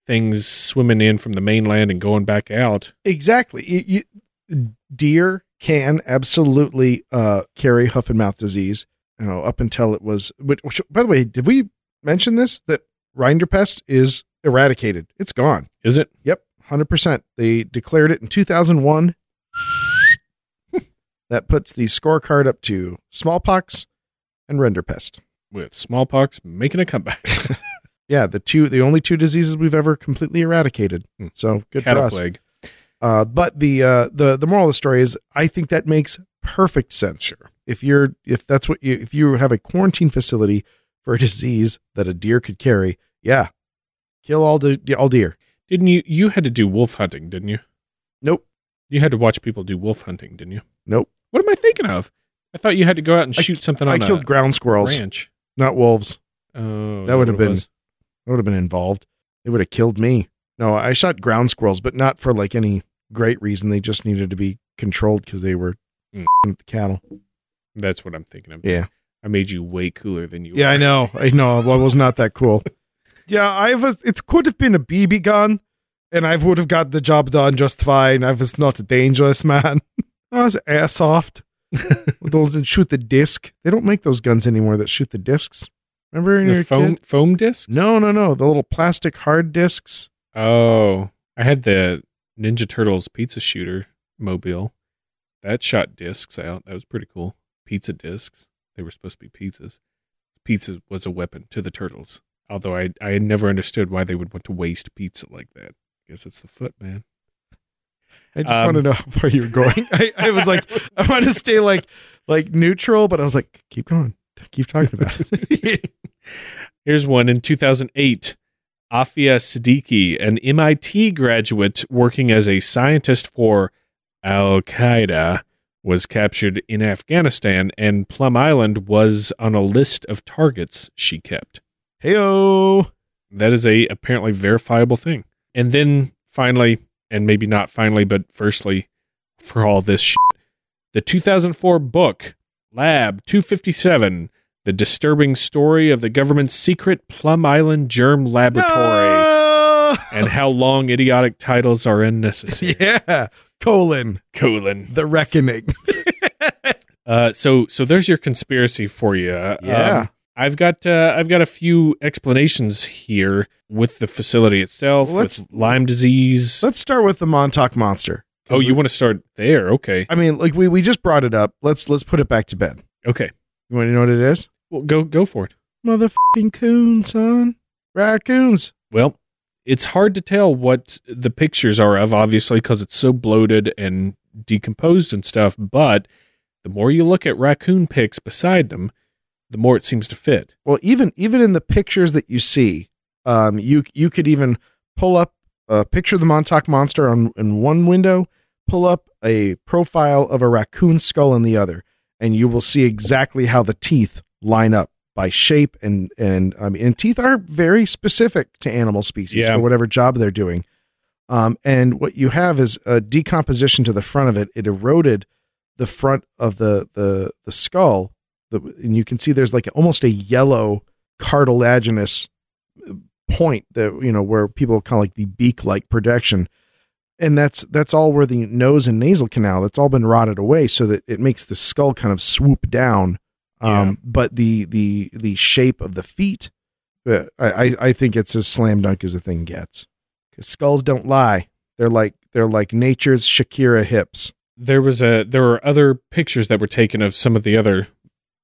Speaker 2: things swimming in from the mainland and going back out.
Speaker 1: Exactly. You- you- deer can absolutely uh, carry hoof and mouth disease. You know, up until it was. Which, which, by the way, did we mention this? That rinderpest is eradicated. It's gone.
Speaker 2: Is it?
Speaker 1: Yep, hundred percent. They declared it in two thousand one. that puts the scorecard up to smallpox and rinderpest.
Speaker 2: With smallpox making a comeback.
Speaker 1: Yeah, the two, the only two diseases we've ever completely eradicated.
Speaker 2: Hmm.
Speaker 1: So good for us.
Speaker 2: plague.
Speaker 1: Uh, but the uh, the the moral of the story is, I think that makes perfect sense. Sure. If you're if that's what you if you have a quarantine facility for a disease that a deer could carry, yeah, kill all the all deer.
Speaker 2: Didn't you? You had to do wolf hunting, didn't you?
Speaker 1: Nope,
Speaker 2: You had to watch people do wolf hunting, didn't you?
Speaker 1: nope.
Speaker 2: What am I thinking of? I thought you had to go out and
Speaker 1: I-
Speaker 2: shoot something
Speaker 1: I killed ground squirrels,
Speaker 2: ranch.
Speaker 1: not wolves.
Speaker 2: Oh,
Speaker 1: That would have been-? I would have been involved. They would have killed me. No, I shot ground squirrels, but not for like any great reason. They just needed to be controlled because they were
Speaker 2: Mm.
Speaker 1: with the cattle.
Speaker 2: That's what I'm thinking of.
Speaker 1: Yeah.
Speaker 2: I made you way cooler than you.
Speaker 1: Yeah,
Speaker 2: are.
Speaker 1: I know. I know. I was not that cool. yeah, I was. It could have been a BB gun, and I would have got the job done just fine. I was not a dangerous, man. I was airsoft. those that shoot the disc. They don't make those guns anymore that shoot the discs. Remember
Speaker 2: The foam
Speaker 1: kid?
Speaker 2: foam discs.
Speaker 1: No, no, no. The little plastic hard discs.
Speaker 2: Oh, I had the Ninja Turtles pizza shooter mobile. That shot discs out. That was pretty cool. Pizza discs. They were supposed to be pizzas. Pizza was a weapon to the turtles. Although I I had never understood why they would want to waste pizza like that. I guess it's the foot, man.
Speaker 1: I just
Speaker 2: Um,
Speaker 1: want to know how far you're going. I, I was like, I want to stay like like neutral, but I was like, keep going, keep talking about it.
Speaker 2: Here's one in 2008. Aafia Siddiqui, an MIT graduate working as a scientist for Al Qaeda, was captured in Afghanistan, and Plum Island was on a list of targets she kept.
Speaker 1: Heyo.
Speaker 2: That is a apparently verifiable thing. And then finally, and maybe not finally, but firstly, for all this shit, the 2004 book Lab 257: The Disturbing Story of the Government's Secret Plum Island Germ Laboratory,
Speaker 1: No!
Speaker 2: and how long idiotic titles are unnecessary.
Speaker 1: yeah. Colon.
Speaker 2: Colon.
Speaker 1: The reckoning.
Speaker 2: Uh, so so there's your conspiracy for you. Um,
Speaker 1: Yeah.
Speaker 2: I've got uh, I've got a few explanations here with the facility itself,
Speaker 1: Let's-
Speaker 2: with Lyme disease.
Speaker 1: Let's start with the Montauk monster.
Speaker 2: Oh, you want to start there? Okay,
Speaker 1: I mean, like we, we just brought it up. Let's let's put it back to bed.
Speaker 2: okay.
Speaker 1: You want to know what it is?
Speaker 2: Well, go go for it.
Speaker 1: Motherfucking coon, son. Raccoons.
Speaker 2: Well, it's hard to tell what the pictures are of, obviously, because it's so bloated and decomposed and stuff. But the more you look at raccoon pics beside them, the more it seems to fit.
Speaker 1: Well, even even in the pictures that you see, um, you you could even pull up a picture of the Montauk monster on in one window, pull up a profile of a raccoon skull in the other, and you will see exactly how the teeth line up by shape and and I mean, and teeth are very specific to animal species
Speaker 2: Yeah.
Speaker 1: for whatever job they're doing. Um, and what you have is a decomposition to the front of it. It eroded the front of the the the skull the, and you can see there's like almost a yellow cartilaginous point that you know where people call like the beak like projection. And that's that's all where the nose and nasal canal that's all been rotted away so that it makes the skull kind of swoop down. Um
Speaker 2: Yeah.
Speaker 1: but the the the shape of the feet uh, I, I i think it's as slam dunk as a thing gets. Because skulls don't lie. They're like they're like nature's shakira hips.
Speaker 2: There was a there were other pictures that were taken of some of the other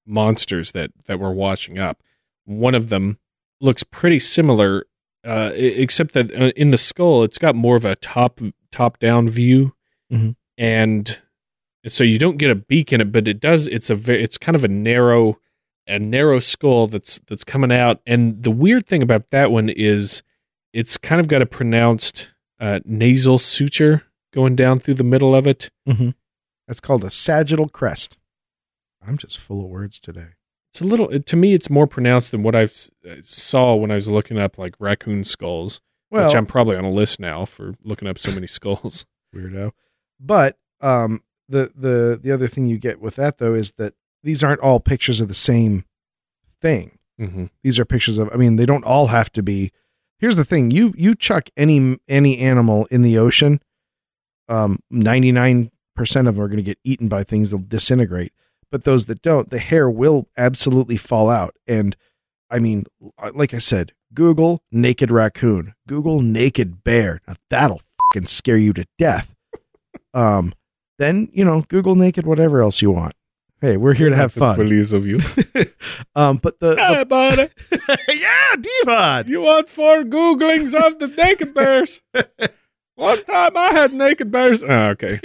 Speaker 2: monsters that that were washing up. One of them looks pretty similar, uh, except that uh, in the skull, it's got more of a top top down view,
Speaker 1: Mhm.
Speaker 2: and so you don't get a beak in it, but it does. It's a very, it's kind of a narrow a narrow skull that's that's coming out, and the weird thing about that one is it's kind of got a pronounced uh, nasal suture going down through the middle of it.
Speaker 1: that's called a sagittal crest i'm just full of words today
Speaker 2: It's a little to me. It's more pronounced than what I saw when I was looking up like raccoon skulls,
Speaker 1: well
Speaker 2: which I'm probably on a list now for looking up so many skulls.
Speaker 1: weirdo. But um, the the the other thing you get with that though is that these aren't all pictures of the same thing.
Speaker 2: hmm
Speaker 1: These are pictures of. I mean, they don't all have to be. Here's the thing: you you chuck any any animal in the ocean, um, ninety nine percent of them are going to get eaten by things that'll disintegrate. But those that don't, the hair will absolutely fall out. And I mean, like I said, Google naked raccoon, Google naked bear. Now that'll fucking scare you to death. Um, then you know, Google naked whatever else you want. Hey, we're here to have fun.
Speaker 2: Please of you.
Speaker 1: um, but the,
Speaker 2: hey, buddy,
Speaker 1: the yeah, Devon.
Speaker 2: you want four googlings of the naked bears? One time I had naked bears. Oh, okay.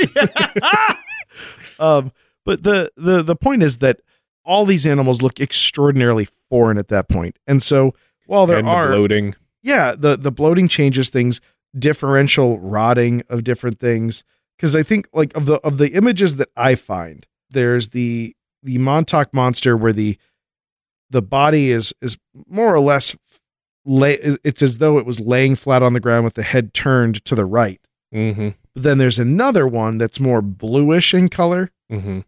Speaker 1: um, but the the the point is that all these animals look extraordinarily foreign at that point. and so while there
Speaker 2: and the
Speaker 1: are
Speaker 2: bloating.
Speaker 1: yeah the the bloating changes things, differential rotting of different things. Because I think like of the of the images that I find, there's the the Montauk monster where the the body is is more or less lay it's as though it was laying flat on the ground with the head turned to the right.
Speaker 2: hmm
Speaker 1: But then there's another one that's more bluish in color.
Speaker 2: hmm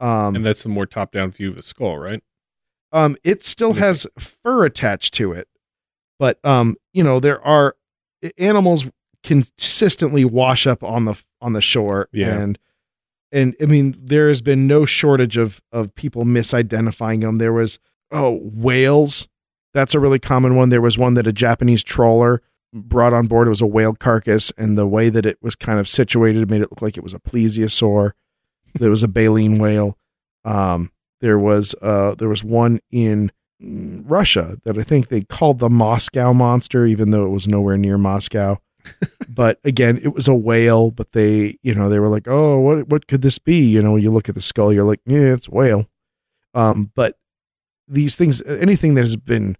Speaker 1: Um,
Speaker 2: and that's the more top down view of the skull, right?
Speaker 1: um, it still has fur attached to it, but um, you know there are animals consistently wash up on the on the shore,
Speaker 2: Yeah.
Speaker 1: and and I mean there has been no shortage of of people misidentifying them. There was oh whales, that's a really common one. There was one that a Japanese trawler brought on board. It was a whale carcass, and the way that it was kind of situated made it look like it was a plesiosaur. There was a baleen whale. Um, there was uh, there was one in Russia that I think they called the Moscow monster, even though it was nowhere near Moscow. but again, it was a whale. But they, you know, they were like, "Oh, what what could this be?" You know, you look at the skull, you're like, "Yeah, it's a whale." Um, but these things, anything that has been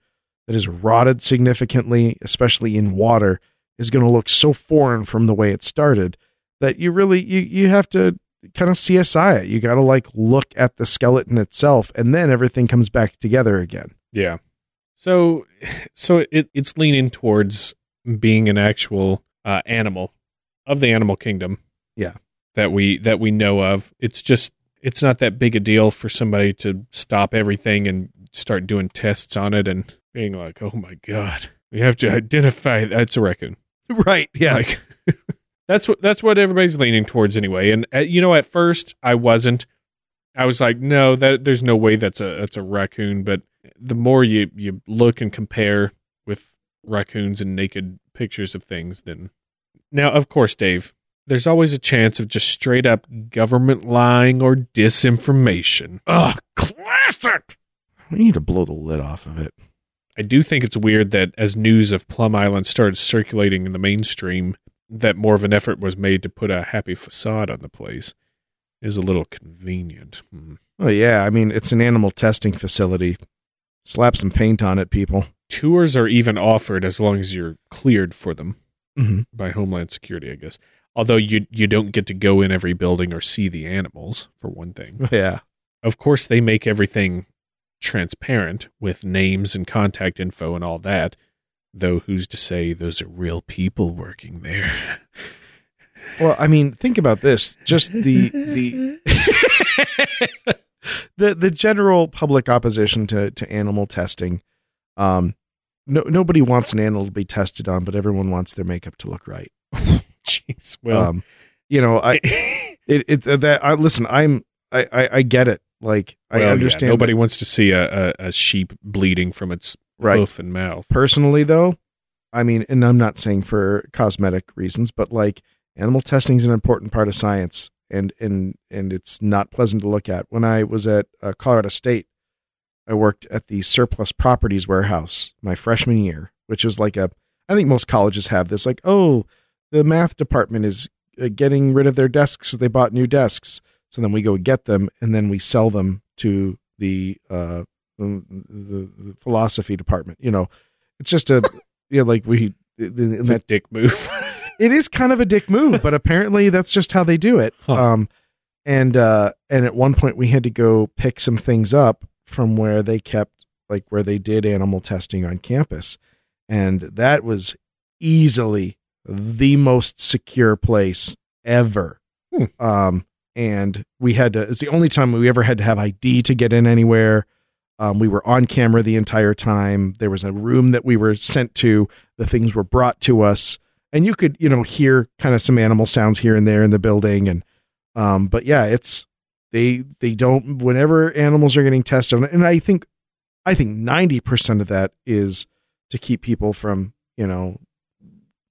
Speaker 1: that has rotted significantly, especially in water, is going to look so foreign from the way it started that you really you you have to kind of CSI it. You got to like look at the skeleton itself, and then everything comes back together again.
Speaker 2: Yeah. So, so it, it's leaning towards being an actual uh, animal of the animal kingdom.
Speaker 1: Yeah.
Speaker 2: That we that we know of. It's just it's not that big a deal for somebody to stop everything and start doing tests on it and being like, "Oh my god, we have to identify that's a raccoon."
Speaker 1: Right. Yeah.
Speaker 2: Like that's what that's what everybody's leaning towards anyway. And uh, you know, at first I wasn't. I was like, no, that there's no way that's a that's a raccoon. But the more you you look and compare with raccoons and naked pictures of things, then now, of course, Dave, there's always a chance of just straight up government lying or disinformation.
Speaker 1: Ugh, classic. We need to blow the lid off of it.
Speaker 2: I do think it's weird that as news of Plum Island started circulating in the mainstream, that more of an effort was made to put a happy facade on the place is a little convenient. Hmm.
Speaker 1: Oh yeah, I mean it's an animal testing facility. Slap some paint on it, people.
Speaker 2: Tours are even offered as long as you're cleared for them
Speaker 1: Mm-hmm.
Speaker 2: by Homeland Security, I guess. Although you you don't get to go in every building or see the animals for one thing.
Speaker 1: Yeah.
Speaker 2: Of course, they make everything transparent with names and contact info and all that. Though who's to say those are real people working there?
Speaker 1: Well, I mean, think about this. Just the the the the general public opposition to to animal testing. Um, no nobody wants an animal to be tested on, but everyone wants their makeup to look right.
Speaker 2: Jeez, well,
Speaker 1: um, you know, I it it that I listen. I'm I I, I get it. Like I
Speaker 2: well, yeah,
Speaker 1: understand.
Speaker 2: nobody
Speaker 1: that-
Speaker 2: wants to see a, a, a sheep bleeding from its
Speaker 1: right.
Speaker 2: hoof and mouth.
Speaker 1: personally though i mean and i'm not saying for cosmetic reasons but like animal testing is an important part of science and and and it's not pleasant to look at when i was at uh, colorado state i worked at the surplus properties warehouse my freshman year which was like a i think most colleges have this like oh the math department is uh, getting rid of their desks they bought new desks so then we go get them and then we sell them to the uh the, the, the philosophy department you know it's just a yeah like we
Speaker 2: It's a
Speaker 1: that
Speaker 2: dick move.
Speaker 1: it is kind of a dick move but apparently that's just how they do it
Speaker 2: Huh.
Speaker 1: um and uh and at one point we had to go pick some things up from where they kept like where they did animal testing on campus and that was easily the most secure place ever
Speaker 2: Hmm.
Speaker 1: um and we had to it's the only time we ever had to have id to get in anywhere um, we were on camera the entire time. There was a room that we were sent to. The things were brought to us. And you could you know hear kind of some animal sounds here and there in the building. And um but yeah it's they they don't whenever animals are getting tested and i think i think 90% of that is to keep people from you know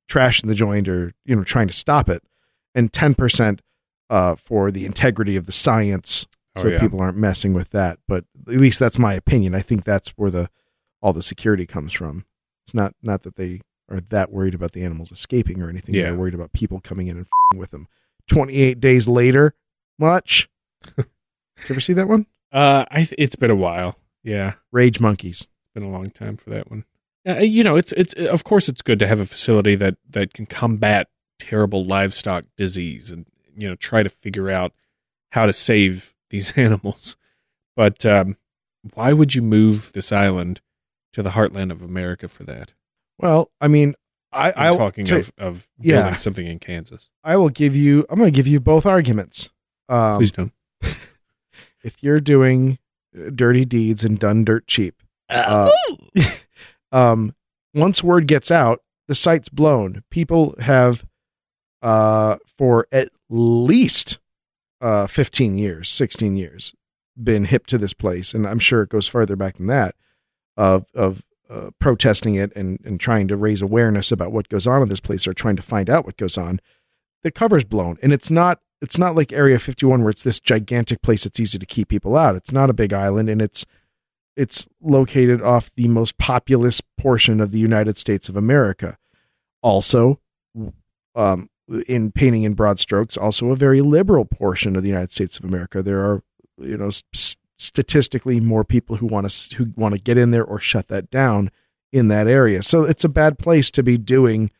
Speaker 1: trashing the joint or you know trying to stop it. And 10% uh for the integrity of the science
Speaker 2: Oh,
Speaker 1: so
Speaker 2: yeah.
Speaker 1: people aren't messing with that but at least that's my opinion i think that's where the all the security comes from it's not not that they are that worried about the animals escaping or anything
Speaker 2: Yeah.
Speaker 1: they're worried about people coming in and f***ing with them 28 days later much did you ever see that one
Speaker 2: Uh, I it's been a while. Yeah,
Speaker 1: rage monkeys
Speaker 2: been a long time for that one. Uh, you know, it's it's of course it's good to have a facility that that can combat terrible livestock disease and you know try to figure out how to save these animals. But um, why would you move this island to the heartland of America for that?
Speaker 1: well i mean i
Speaker 2: I'm
Speaker 1: i
Speaker 2: talking
Speaker 1: to-
Speaker 2: of of
Speaker 1: Yeah.
Speaker 2: building something in Kansas.
Speaker 1: i will give you i'm going to give you both arguments um
Speaker 2: Please don't.
Speaker 1: if you're doing uh, dirty deeds and done dirt cheap uh, um, once word gets out, the site's blown. People have, uh, for at least uh, 15 years, 16 years, been hip to this place, and I'm sure it goes farther back than that. Of of uh, protesting it and and trying to raise awareness about what goes on in this place or trying to find out what goes on, the cover's blown, and it's not it's not like Area 51 where it's this gigantic place it's easy to keep people out. It's not a big island, and it's it's located off the most populous portion of the United States of America. Also, um, in painting in broad strokes, also a very liberal portion of the United States of America. There are, you know, s- statistically more people who want to who want to get in there or shut that down in that area. So it's a bad place to be doing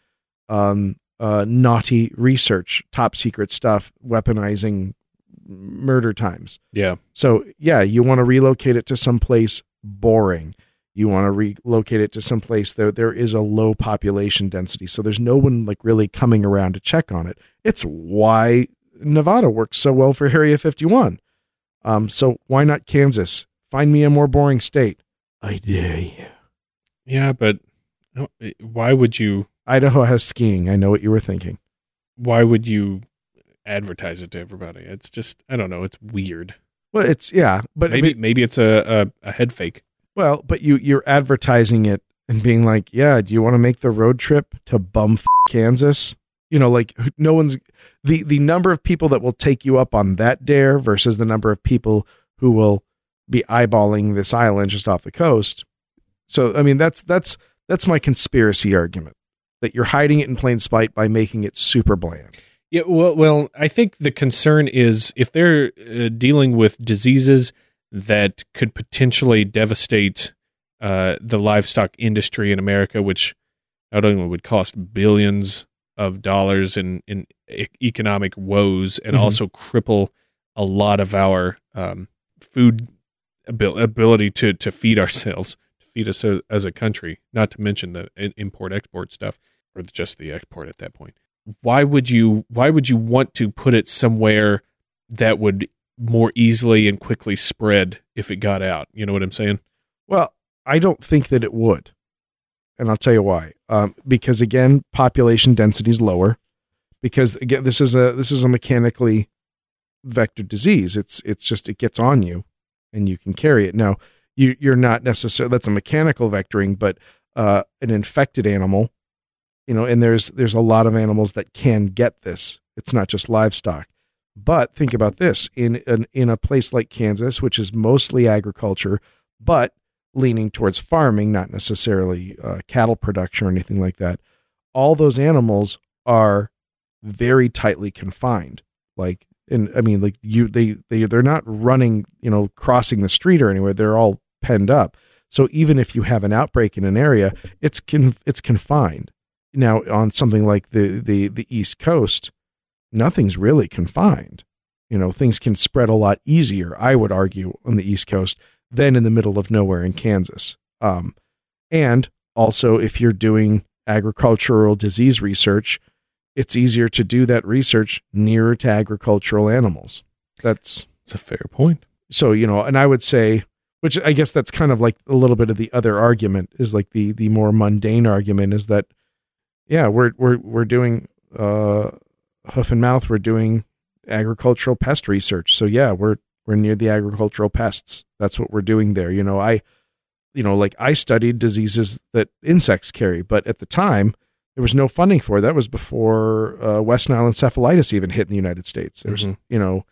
Speaker 1: um, uh, naughty research, top secret stuff, weaponizing murder times.
Speaker 2: Yeah.
Speaker 1: So yeah, you want to relocate it to some place boring. You want to relocate it to some place there there is a low population density. So there's no one like really coming around to check on it. It's why Nevada works so well for Area 51. Um, so why not Kansas? Find me a more boring state. I dare you.
Speaker 2: Yeah, but why would you
Speaker 1: Idaho has skiing. I know what you were thinking.
Speaker 2: why would you advertise it to everybody? It's just I don't know, it's weird.
Speaker 1: Well, it's yeah, but
Speaker 2: maybe
Speaker 1: but-
Speaker 2: maybe it's a, a, a head fake.
Speaker 1: Well, but you you're advertising it and being like, yeah, do you want to make the road trip to bum Kansas? You know, like no one's the the number of people that will take you up on that dare versus the number of people who will be eyeballing this island just off the coast. So, I mean, that's that's that's my conspiracy argument that you're hiding it in plain sight by making it super bland.
Speaker 2: Yeah, well, well, I think the concern is if they're uh, dealing with diseases that could potentially devastate uh, the livestock industry in America, which not only would cost billions of dollars in in economic woes and
Speaker 1: Mhm.
Speaker 2: also cripple a lot of our um, food abil- ability to to feed ourselves, to feed us as, as a country. Not to mention the import export stuff, or just the export at that point why would you why would you want to put it somewhere that would more easily and quickly spread if it got out you know what i'm saying
Speaker 1: Well, I don't think that it would. And I'll tell you why. Um, because again, population density is lower. Because again, this is a this is a mechanically vector disease. It's it's just it gets on you, and you can carry it. Now, you you're not necessarily that's a mechanical vectoring, but uh, an infected animal, you know, and there's there's a lot of animals that can get this. It's not just livestock. But think about this in an, in a place like Kansas, which is mostly agriculture, but leaning towards farming, not necessarily uh, cattle production or anything like that. All those animals are very tightly confined. Like, and I mean, like you, they, they, they're not running, you know, crossing the street or anywhere. They're all penned up. So even if you have an outbreak in an area, it's con- it's confined. Now on something like the the the East Coast, nothing's really confined. You know, things can spread a lot easier. I would argue on the East Coast than in the middle of nowhere in Kansas. Um, and also, if you're doing agricultural disease research, it's easier to do that research nearer to agricultural animals. That's
Speaker 2: it's a fair point
Speaker 1: so you know, and I would say, which I guess that's kind of like a little bit of the other argument is like the the more mundane argument is that, yeah, we're we're we're doing uh, hoof and mouth, we're doing agricultural pest research. So yeah, we're we're near the agricultural pests. That's what we're doing there. You know, I, you know, like I studied diseases that insects carry, but at the time there was no funding for it. That was before uh, West Nile encephalitis even hit in the United States. There's,
Speaker 2: Mhm.
Speaker 1: you know,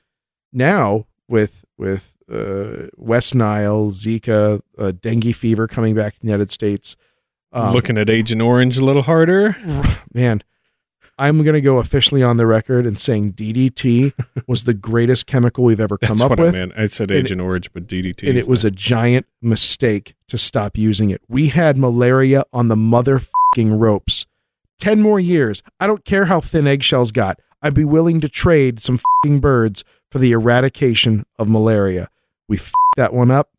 Speaker 1: now with with uh, West Nile, Zika, uh, dengue fever coming back to the United States. Um,
Speaker 2: looking at agent orange a little harder
Speaker 1: man, I'm going to go officially on the record and saying DDT was the greatest chemical we've ever come
Speaker 2: that's
Speaker 1: up
Speaker 2: what
Speaker 1: with.
Speaker 2: i meant i said
Speaker 1: And-
Speaker 2: agent orange but ddt
Speaker 1: and it was a giant mistake to stop using it. We had malaria on the motherfucking ropes. 10 more years. I don't care how thin eggshells got. I'd be willing to trade some fucking birds for the eradication of malaria. We f- that one up.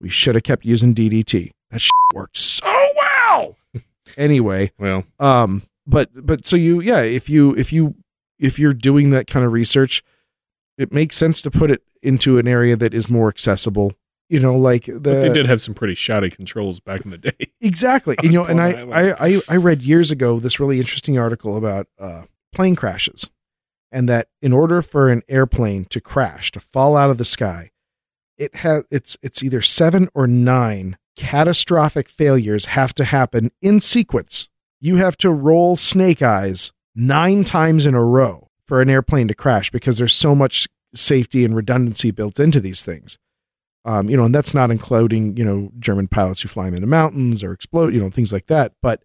Speaker 1: We should have kept using DDT. That shit worked so well. anyway,
Speaker 2: well
Speaker 1: um but but so you yeah if you if you if you're doing that kind of research it makes sense to put it into an area that is more accessible you know like the
Speaker 2: but they did have some pretty shoddy controls back in the day
Speaker 1: exactly you know and I, I i i read years ago this really interesting article about uh plane crashes and that in order for an airplane to crash to fall out of the sky it has it's it's either seven or nine catastrophic failures have to happen in sequence. You have to roll snake eyes nine times in a row for an airplane to crash because there's so much safety and redundancy built into these things. Um, you know, and that's not including, you know, German pilots who fly them in the mountains or explode, you know, things like that. But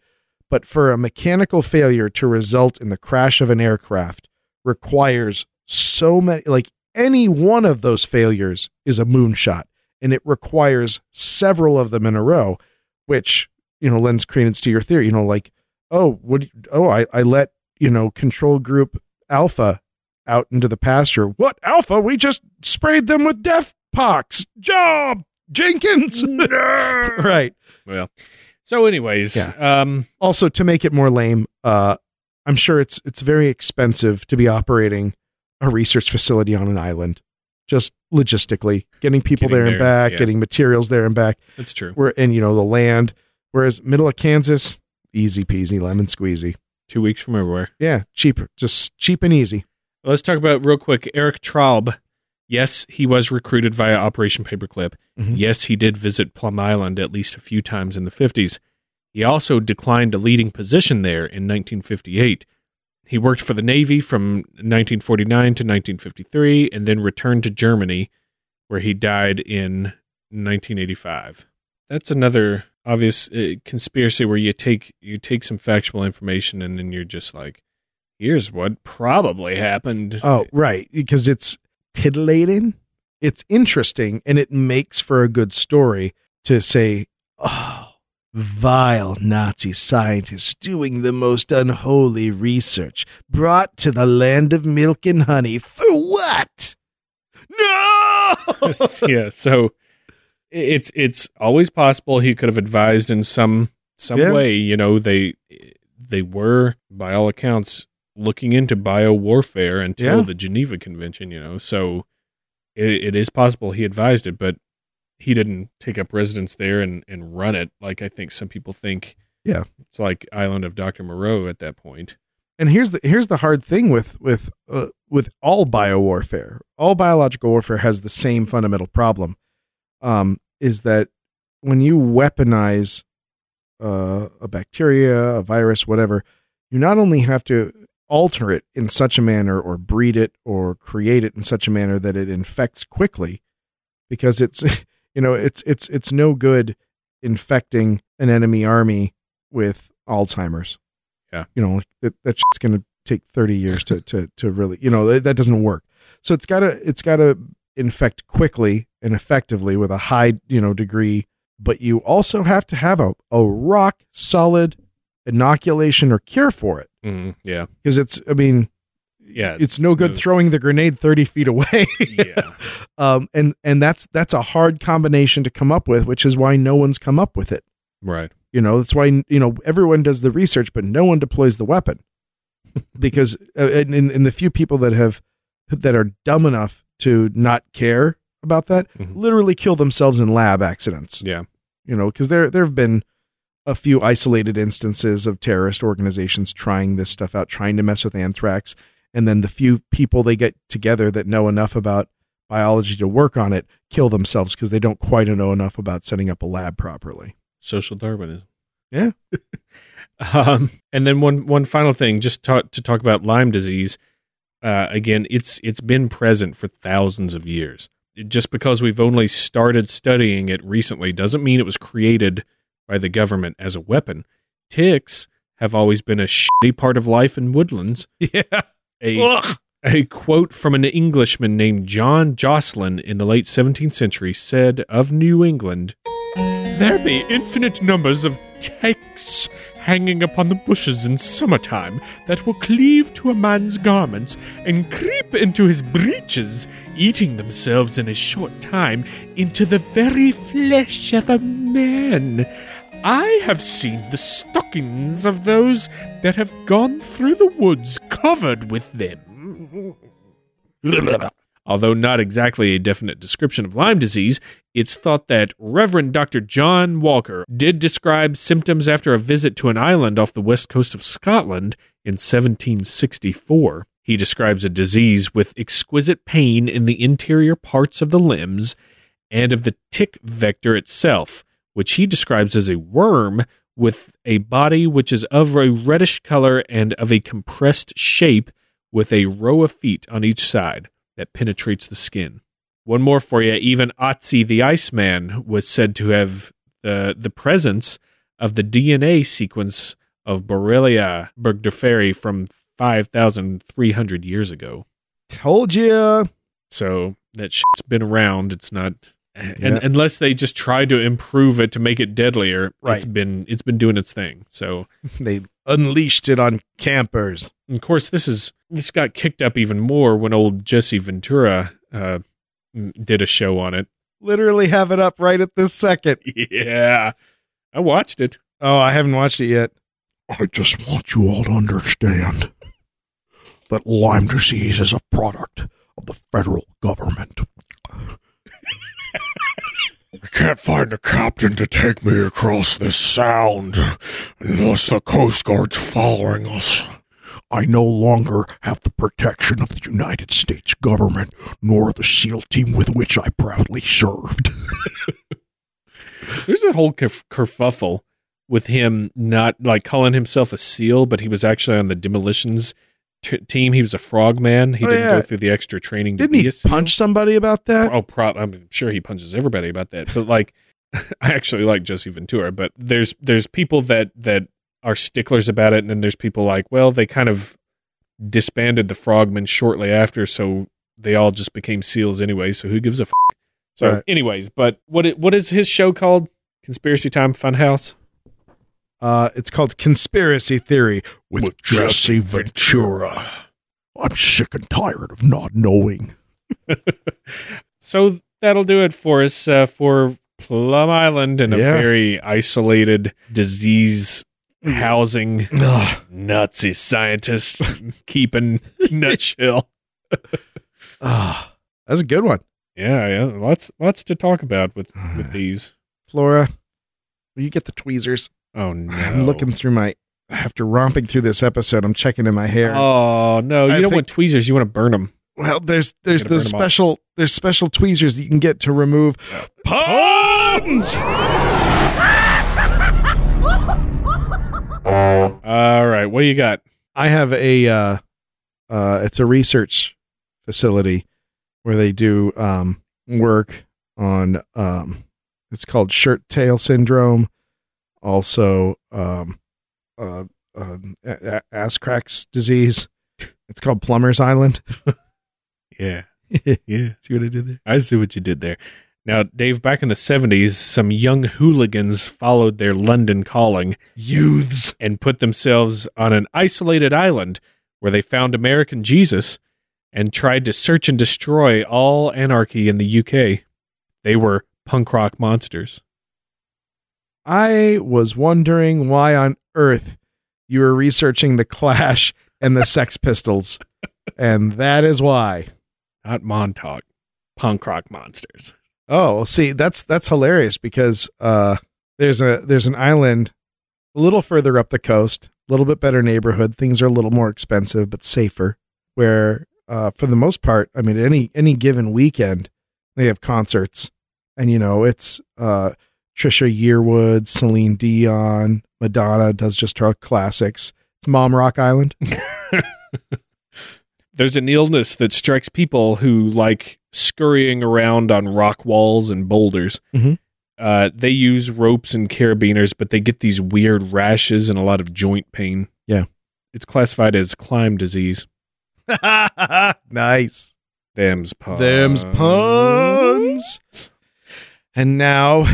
Speaker 1: but for a mechanical failure to result in the crash of an aircraft requires so many like any one of those failures is a moonshot and it requires several of them in a row which you know lends credence to your theory you know like oh what oh I, I let you know control group alpha out into the pasture. What alpha? We just sprayed them with death pox. Job jenkins. Right.
Speaker 2: Well, so anyways,
Speaker 1: Yeah.
Speaker 2: um,
Speaker 1: also to make it more lame uh i'm sure it's it's very expensive to be operating a research facility on an island. Just logistically getting people
Speaker 2: Getting
Speaker 1: there and
Speaker 2: there,
Speaker 1: back
Speaker 2: yeah.
Speaker 1: getting materials there and back.
Speaker 2: That's true.
Speaker 1: where and you know the land. Whereas middle of kansas easy peasy lemon squeezy
Speaker 2: Two weeks from everywhere.
Speaker 1: yeah cheap just cheap and easy
Speaker 2: Let's talk about real quick Erich Traub. Yes, he was recruited via Operation Paperclip.
Speaker 1: Mhm.
Speaker 2: Yes, he did visit Plum Island at least a few times in the 50s. He also declined a leading position there in 1958. He worked for the Navy from 1949 to 1953 and then returned to Germany, where he died in 1985. That's another obvious uh, conspiracy where you take you take some factual information and then you're just like, here's what probably happened.
Speaker 1: oh right. Because it's titillating it's interesting and it makes for a good story to say oh vile nazi scientists doing the most unholy research brought to the land of milk and honey for what? No!
Speaker 2: Yeah, so it's it's always possible he could have advised in some some
Speaker 1: Yeah.
Speaker 2: way. You know, they they were by all accounts looking into bio warfare until
Speaker 1: Yeah.
Speaker 2: the Geneva Convention. You know, so it, it is possible he advised it, but he didn't take up residence there and and run it like I think some people think.
Speaker 1: Yeah.
Speaker 2: it's like Island of Doctor Moreau at that point.
Speaker 1: and here's the here's the hard thing with with uh, with all biowarfare all biological warfare has the same fundamental problem um is that when you weaponize uh, a bacteria a virus whatever you not only have to alter it in such a manner or breed it or create it in such a manner that it infects quickly because it's you know it's it's it's no good infecting an enemy army with alzheimer's Yeah. you know, that that shit's going to take 30 years to to to really, you know, that, that doesn't work. So it's got to it's got to infect quickly and effectively with a high, you know, degree, but you also have to have a a rock solid inoculation or cure for it
Speaker 2: Mm, yeah,
Speaker 1: because it's I mean,
Speaker 2: yeah,
Speaker 1: it's no good throwing the grenade 30 feet away.
Speaker 2: yeah,
Speaker 1: um and and that's that's a hard combination to come up with, which is why no one's come up with it.
Speaker 2: right.
Speaker 1: You know, that's why you know everyone does the research, but no one deploys the weapon because uh, in, in in the few people that have that are dumb enough to not care about that,
Speaker 2: Mhm.
Speaker 1: literally kill themselves in lab accidents.
Speaker 2: Yeah,
Speaker 1: You know, because there there have been a few isolated instances of terrorist organizations trying this stuff out, trying to mess with anthrax, and then the few people they get together that know enough about biology to work on it kill themselves because they don't quite know enough about setting up a lab properly.
Speaker 2: social Darwinism.
Speaker 1: Yeah.
Speaker 2: um, and then one one final thing, just ta- to talk about Lyme disease. Uh, again, it's it's been present for thousands of years. Just because we've only started studying it recently doesn't mean it was created by the government as a weapon. Ticks have always been a shitty part of life in woodlands.
Speaker 1: Yeah.
Speaker 2: A a quote from an Englishman named John Josselyn in the late 17th century said of New England There be infinite numbers of ticks hanging upon the bushes in summertime that will cleave to a man's garments and creep into his breeches, eating themselves in a short time into the very flesh of a man. I have seen the stockings of those that have gone through the woods covered with them. Although not exactly a definite description of Lyme disease, it's thought that Reverend Dr. John Walker did describe symptoms after a visit to an island off the west coast of Scotland in 1764. He describes a disease with exquisite pain in the interior parts of the limbs and of the tick vector itself, which he describes as a worm with a body which is of a reddish color and of a compressed shape with a row of feet on each side that penetrates the skin. One more for you. Even Otzi the Iceman was said to have the, the presence of the DNA sequence of Borrelia burgdorferi from 5,300 years ago.
Speaker 1: Told you.
Speaker 2: So that shit's been around. It's not, and
Speaker 1: Yeah.
Speaker 2: unless they just try to improve it to make it deadlier, it's
Speaker 1: Right.
Speaker 2: been it's been doing its thing. So
Speaker 1: They unleashed it on campers.
Speaker 2: of course this is this got kicked up even more when old Jesse Ventura uh, did a show on it.
Speaker 1: Literally have it up right at this second.
Speaker 2: Yeah, I watched it.
Speaker 1: Oh, I haven't watched it yet.
Speaker 3: I just want you all to understand that Lyme disease is a product of the federal government. I can't find a captain to take me across this sound unless the Coast Guard's following us. I no longer have the protection of the United States government nor the SEAL team with which I proudly served.
Speaker 2: There's a whole kerf- kerfuffle with him not like calling himself a SEAL, but he was actually on the demolitions t- team. He was a frogman. He
Speaker 1: Oh,
Speaker 2: didn't
Speaker 1: yeah.
Speaker 2: go through the extra training.
Speaker 1: Didn't
Speaker 2: be
Speaker 1: he
Speaker 2: a SEAL.
Speaker 1: punch somebody about that?
Speaker 2: Oh, pro- I'm sure he punches everybody about that. But like, I actually like Jesse Ventura. But there's there's people that that are sticklers about it, and then there's people like, well, they kind of disbanded the Frogmen shortly after, so they all just became SEALs anyway. So who gives a f-? So,
Speaker 1: Right.
Speaker 2: anyways, but what it, what is his show called? Conspiracy Time Funhouse.
Speaker 1: Uh, it's called Conspiracy Theory.
Speaker 3: with, With Jesse Ventura. I'm sick and tired of not knowing.
Speaker 2: So that'll do it for us uh, for Plum Island and a very isolated disease housing
Speaker 1: Ugh.
Speaker 2: Nazi scientists keeping nutshell.
Speaker 1: Ah, that's a good one.
Speaker 2: Yeah, yeah, lots lots to talk about with with these.
Speaker 1: Flora, will you get the tweezers?
Speaker 2: Oh no,
Speaker 1: I'm looking through my. After romping through this episode, I'm checking in my hair.
Speaker 2: Oh no, you
Speaker 1: I
Speaker 2: don't
Speaker 1: think-
Speaker 2: want tweezers. You want to burn them.
Speaker 1: well, there's there's those special there's special tweezers that you can get to remove
Speaker 2: Puns. All right, what do you got?
Speaker 1: I have a uh, uh, it's a research facility where they do um, work on um, it's called shirt tail syndrome, also um, uh, uh, a- ass cracks disease. It's called Plumber's Island.
Speaker 2: Yeah. yeah. See what I did there? I see what you did there. Now, Dave, back in the 70s, some young hooligans followed their London calling, youths, and put themselves on an isolated island where they found American Jesus and tried to search and destroy all anarchy in the UK. They were punk rock monsters.
Speaker 1: I was wondering why on earth you were researching the Clash and the Sex Pistols, and that is why.
Speaker 2: Not Montauk, punk rock monsters.
Speaker 1: Oh, see, that's that's hilarious because uh, there's a there's an island a little further up the coast, a little bit better neighborhood. Things are a little more expensive but safer. Where, uh, for the most part, I mean, any any given weekend, they have concerts, and you know, it's uh, Trisha Yearwood, Celine Dion, Madonna does just her classics. It's Mom Rock Island.
Speaker 2: There's an illness that strikes people who like scurrying around on rock walls and boulders.
Speaker 1: Mhm.
Speaker 2: Uh, they use ropes and carabiners, but they get these weird rashes and a lot of joint pain.
Speaker 1: Yeah.
Speaker 2: It's classified as Lyme disease.
Speaker 1: nice.
Speaker 2: Them's puns.
Speaker 1: Them's puns. And now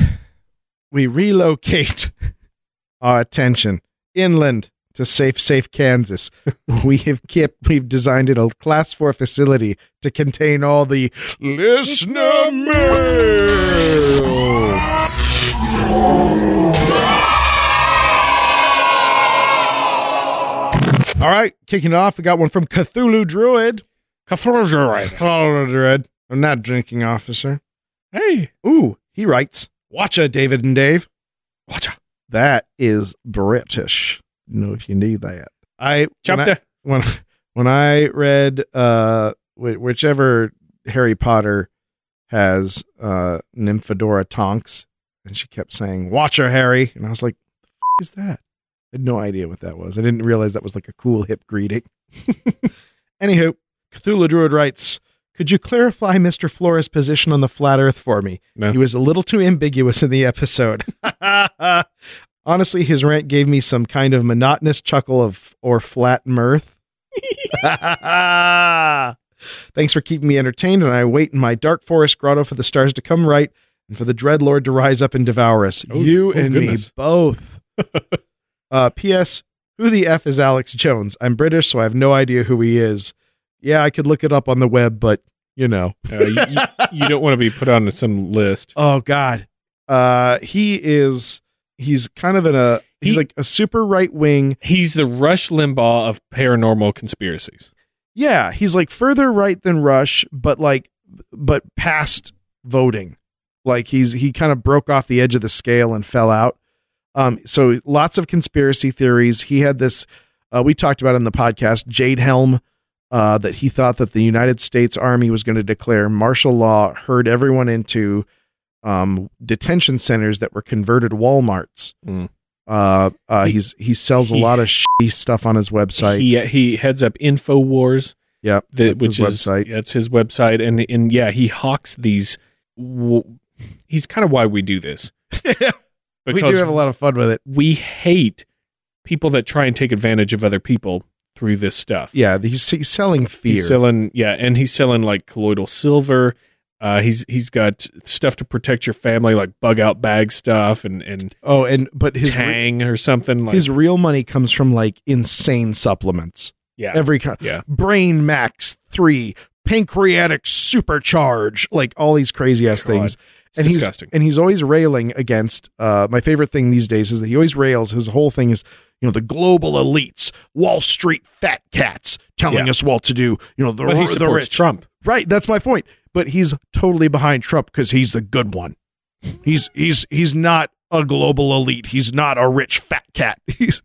Speaker 1: we relocate our attention inland to safe, safe Kansas. we have kept, we've designed it a class four facility to contain all the listener mail. All right, kicking off, we got one from Cthulhu Druid. Cthulhu Druid. I'm not drinking officer.
Speaker 2: Hey,
Speaker 1: Ooh, he writes, Watcha, David and Dave.
Speaker 2: watcha.
Speaker 1: That is British. Know if you need that. I when I, when, when I read uh whichever Harry Potter has uh Nymphadora Tonks And she kept saying, Watch her, Harry. And I was like, the f- is that? I had no idea what that was. I didn't realize that was like a cool hip greeting. Anywho, Cthulhu Druid writes, Could you clarify Mr. Flora's position on the flat earth for me?
Speaker 2: No.
Speaker 1: He was a little too ambiguous in the episode. Honestly, his rant gave me some kind of monotonous chuckle of or flat mirth. Thanks for keeping me entertained, and I wait in my dark forest grotto for the stars to come right and for the dread lord to rise up and devour us.
Speaker 2: Oh,
Speaker 1: you
Speaker 2: oh,
Speaker 1: and
Speaker 2: goodness.
Speaker 1: me both. uh, P.S. Who the F is Alex Jones? I'm British, so I have no idea who he is. Yeah, I could look it up on the web, but you know.
Speaker 2: Uh, you, you, you don't want to be put on some list.
Speaker 1: Oh God. Uh he is he's kind of in a he's
Speaker 2: He-
Speaker 1: like a super right wing.
Speaker 2: He's the Rush Limbaugh of paranormal conspiracies.
Speaker 1: Yeah, he's like further right than Rush, but like but past voting. Like he's he kind of broke off the edge of the scale and fell out. Um so lots of conspiracy theories. He had this uh we talked about in the podcast Jade Helm uh that he thought that the United States Army was going to declare martial law, herd everyone into um detention centers that were converted Walmarts.
Speaker 2: Mm.
Speaker 1: Uh, uh, he's he sells a
Speaker 2: He-
Speaker 1: lot of shitty stuff on his website.
Speaker 2: He he heads up Infowars,
Speaker 1: yep,
Speaker 2: the,
Speaker 1: that's
Speaker 2: which
Speaker 1: his
Speaker 2: is
Speaker 1: website.
Speaker 2: that's his website, and and yeah, he hawks these. w- He's kind of why we do this
Speaker 1: we do have a lot of fun with it.
Speaker 2: we hate people that try and take advantage of other people through this stuff.
Speaker 1: Yeah, he's, he's selling fear.
Speaker 2: He's selling, yeah, and he's selling like colloidal silver. Uh, he's he's got stuff to protect your family, like bug out bag stuff and and
Speaker 1: oh, and but his re-
Speaker 2: Tang or something. Like,
Speaker 1: his real money comes from like insane supplements.
Speaker 2: yeah,
Speaker 1: Every kind,
Speaker 2: yeah,
Speaker 1: Brain Max three, pancreatic supercharge, like all these crazy ass things.
Speaker 2: it's
Speaker 1: and
Speaker 2: disgusting.
Speaker 1: he's and he's always railing against. Uh, my favorite thing these days is that he always rails. His whole thing is you know the global elites, Wall Street fat cats telling
Speaker 2: Yeah.
Speaker 1: us what to do. You know the
Speaker 2: but he
Speaker 1: the
Speaker 2: supports
Speaker 1: rich.
Speaker 2: Trump.
Speaker 1: Right, that's my point. But he's totally behind Trump because he's the good one. He's he's he's not a global elite. He's not a rich fat cat. He's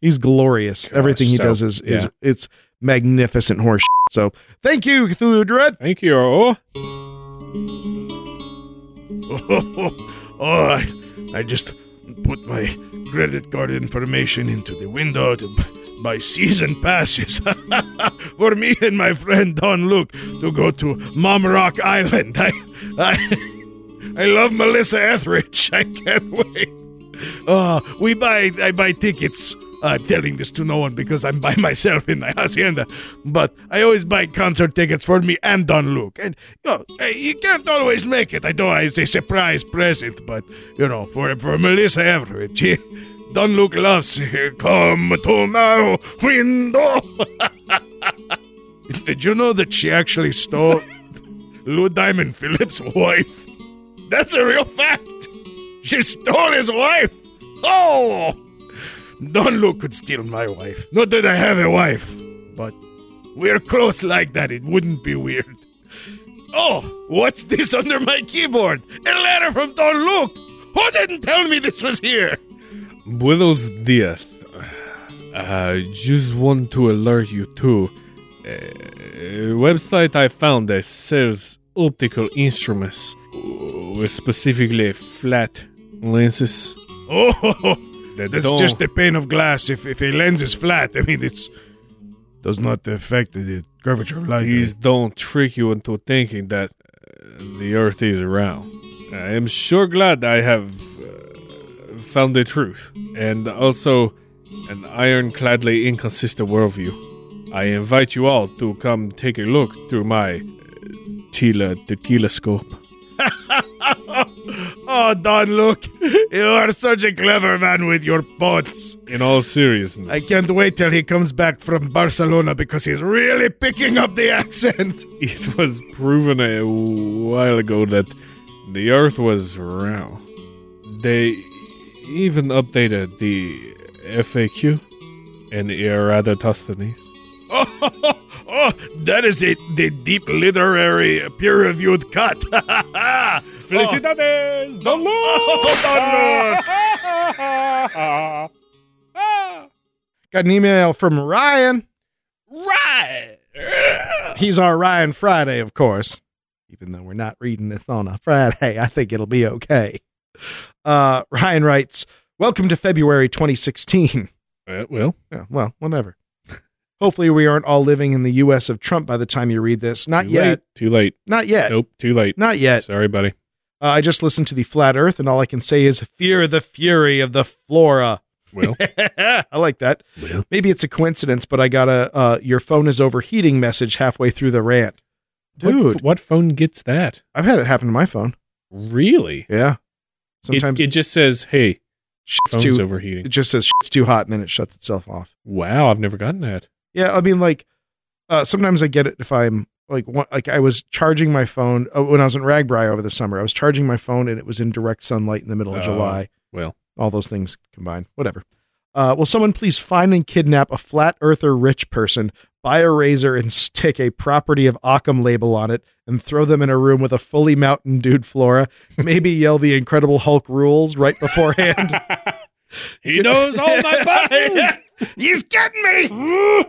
Speaker 1: he's glorious.
Speaker 2: Gosh,
Speaker 1: Everything he
Speaker 2: so,
Speaker 1: does is is
Speaker 2: yeah.
Speaker 1: it's magnificent horse. So thank you, Cthulhu Dread.
Speaker 2: Thank you. Oh,
Speaker 3: oh, I, I just put my credit card information into the window to b- buy season passes for me and my friend Don Luke to go to Mom Rock Island. I, I, I love Melissa Etheridge. I can't wait. Uh, we buy, I buy tickets. I'm telling this to no one because I'm by myself in my hacienda. But I always buy concert tickets for me and Don Luke. And you, know, eh, you can't always make it. I know it's a surprise present, but you know, for for Melissa Everett, she, Don Luke loves eh, come to my window. Did you know that she actually stole Lou Diamond Phillips' wife? That's a real fact. She stole his wife. Oh. Don Luke could steal my wife. Not that I have a wife, but we're close like that. It wouldn't be weird. Oh, what's this under my keyboard? A letter from Don Luke. Who didn't tell me this was here?
Speaker 2: Buenos dias. I just want to alert you to a website I found that sells optical instruments, uh, specifically flat lenses.
Speaker 3: Oh,
Speaker 2: That
Speaker 3: that's
Speaker 2: don't-
Speaker 3: just a pane of glass. If if a lens is flat, I mean it's does not affect the curvature of light.
Speaker 2: These don't trick you into thinking that uh, the Earth is round. I am sure glad I have uh, found the truth, and also an ironcladly inconsistent worldview. I invite you all to come take a look through my uh, Tila tequila scope.
Speaker 3: oh, Don Luke, you are such a clever man with your pots.
Speaker 2: In all seriousness,
Speaker 3: I can't wait till he comes back from Barcelona because he's really picking up the accent.
Speaker 2: It was proven a while ago that the Earth was round. They even updated the FAQ and Eratosthenes.
Speaker 3: Oh, oh, that is it, the deep literary peer-reviewed cut.
Speaker 2: Felicidades! Oh. Don
Speaker 1: Got an email from Ryan.
Speaker 2: Ryan!
Speaker 1: He's our Ryan Friday, of course. Even though we're not reading this on a Friday, I think it'll be okay. Uh, Ryan writes, Welcome to February 2016.
Speaker 2: Uh, well,
Speaker 1: Yeah, well, whatever. Hopefully, we aren't all living in the U.S. of Trump by the time you read this. Not
Speaker 2: too
Speaker 1: yet.
Speaker 2: Late. Too late.
Speaker 1: Not yet.
Speaker 2: Nope. Too late.
Speaker 1: Not yet.
Speaker 2: Sorry, buddy.
Speaker 1: Uh, I just listened to the Flat Earth, and all I can say is, Fear the fury of the flora.
Speaker 2: Well,
Speaker 1: I like that.
Speaker 2: well.
Speaker 1: Maybe it's a coincidence, but I got a uh, your phone is overheating message halfway through the rant.
Speaker 2: What,
Speaker 1: Dude,
Speaker 2: f- what phone gets that?
Speaker 1: I've had it happen to my phone.
Speaker 2: Really?
Speaker 1: Yeah.
Speaker 2: It,
Speaker 1: Sometimes
Speaker 2: it just says, "Hey,
Speaker 1: shit's
Speaker 2: phone's
Speaker 1: too,
Speaker 2: overheating."
Speaker 1: it just says shit's too hot and then it shuts itself off.
Speaker 2: Wow, I've never gotten that.
Speaker 1: Yeah, I mean, like, uh, sometimes I get it if I'm like, one, like I was charging my phone uh, when I was in RAGBRAI over the summer. I was charging my phone and it was in direct sunlight in the middle of
Speaker 2: Oh.
Speaker 1: July.
Speaker 2: Well,
Speaker 1: All those things combined, whatever. Uh, will someone please find and kidnap a flat earther rich person, buy a razor and stick a property of Occam label on it, and throw them in a room with a fully Mountain Dude flora? Maybe yell the Incredible Hulk rules right beforehand.
Speaker 2: he knows all my buttons.
Speaker 1: He's getting me.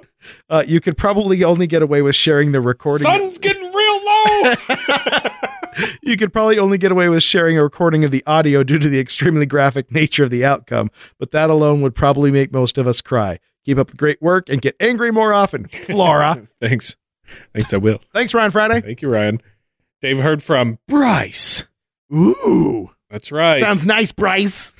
Speaker 1: Uh, you could probably only get away with sharing the recording.
Speaker 2: Sun's getting real low.
Speaker 1: you could probably only get away with sharing a recording of the audio due to the extremely graphic nature of the outcome, but that alone would probably make most of us cry. Keep up the great work and get angry more often, Flora.
Speaker 2: Thanks. Thanks, I will.
Speaker 1: Thanks, Ryan Friday.
Speaker 2: Thank you, Ryan. Dave heard from Bryce.
Speaker 1: Ooh,
Speaker 2: That's right.
Speaker 1: sounds nice, Bryce.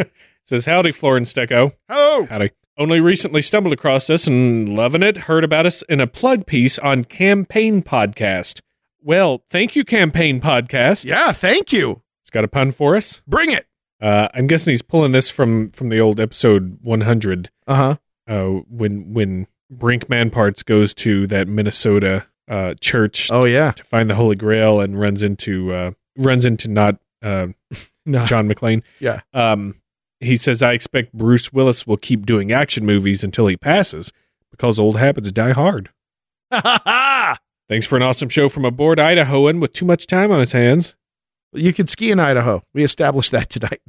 Speaker 2: Says, Howdy, Florence Stecco.
Speaker 1: Hello.
Speaker 2: Howdy. Only recently stumbled across us and loving it. Heard about us in a plug piece on Campaign Podcast. Well, thank you, Campaign Podcast.
Speaker 1: Yeah, thank you.
Speaker 2: It's got a pun for us.
Speaker 1: Bring it.
Speaker 2: Uh, I'm guessing he's pulling this from from the old episode 100
Speaker 1: Uh huh.
Speaker 2: Uh, when when Brinkman Parts goes to that Minnesota uh, church
Speaker 1: Oh yeah.
Speaker 2: to find the Holy Grail and runs into uh, runs into not uh,
Speaker 1: No.
Speaker 2: John McClane.
Speaker 1: Yeah.
Speaker 2: Um, he says, I expect Bruce Willis will keep doing action movies until he passes because old habits die hard. Thanks for an awesome show from a bored Idahoan with too much time on his hands.
Speaker 1: you could ski in Idaho. We established that tonight.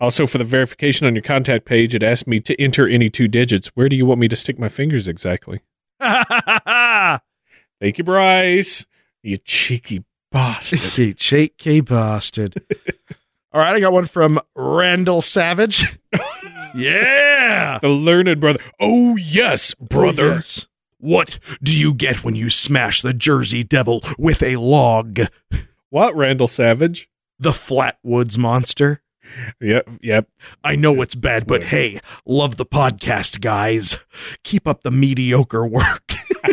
Speaker 2: Also, for the verification on your contact page, it asked me to enter any two digits. Where do you want me to stick my fingers exactly? Thank you, Bryce. You cheeky bastard.
Speaker 1: you cheeky bastard. All right, I got one from Randall Savage. yeah.
Speaker 2: the learned brother. Oh, yes, oh, brother.
Speaker 1: Oh, yes. What do you get when you smash the Jersey Devil with a log?
Speaker 2: What, Randall Savage?
Speaker 1: The Flatwoods Monster.
Speaker 2: Yep, yep.
Speaker 1: I know it's bad, but hey, love the podcast, guys. Keep up the mediocre work.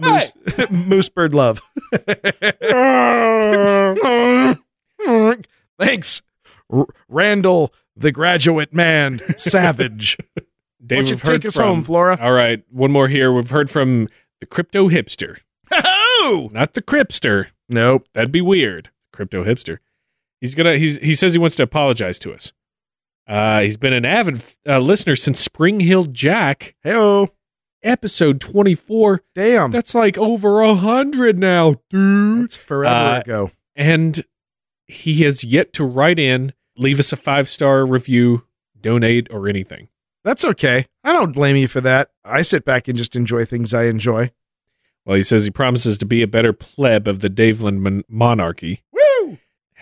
Speaker 1: Moose, Moosebird love. Thanks, R- Randall, the graduate man, Savage. Why
Speaker 2: Dave,
Speaker 1: don't you take us
Speaker 2: from-
Speaker 1: home, Flora?
Speaker 2: All right, one more here. We've heard from the crypto hipster,
Speaker 1: Oh!
Speaker 2: not the cripster.
Speaker 1: Nope.
Speaker 2: That'd be weird. Crypto hipster. He's gonna. He's he says he wants to apologize to us. Uh, he's been an avid uh, listener since Spring Heeled Jack
Speaker 1: Hey,
Speaker 2: episode twenty four.
Speaker 1: damn.
Speaker 2: That's like over a hundred now, dude.
Speaker 1: That's forever
Speaker 2: Uh,
Speaker 1: ago.
Speaker 2: And he has yet to write in, leave us a five star review, donate, or anything.
Speaker 1: That's okay. I don't blame you for that. I sit back and just enjoy things I enjoy.
Speaker 2: Well, he says he promises to be a better pleb of the Daveland mon- monarchy.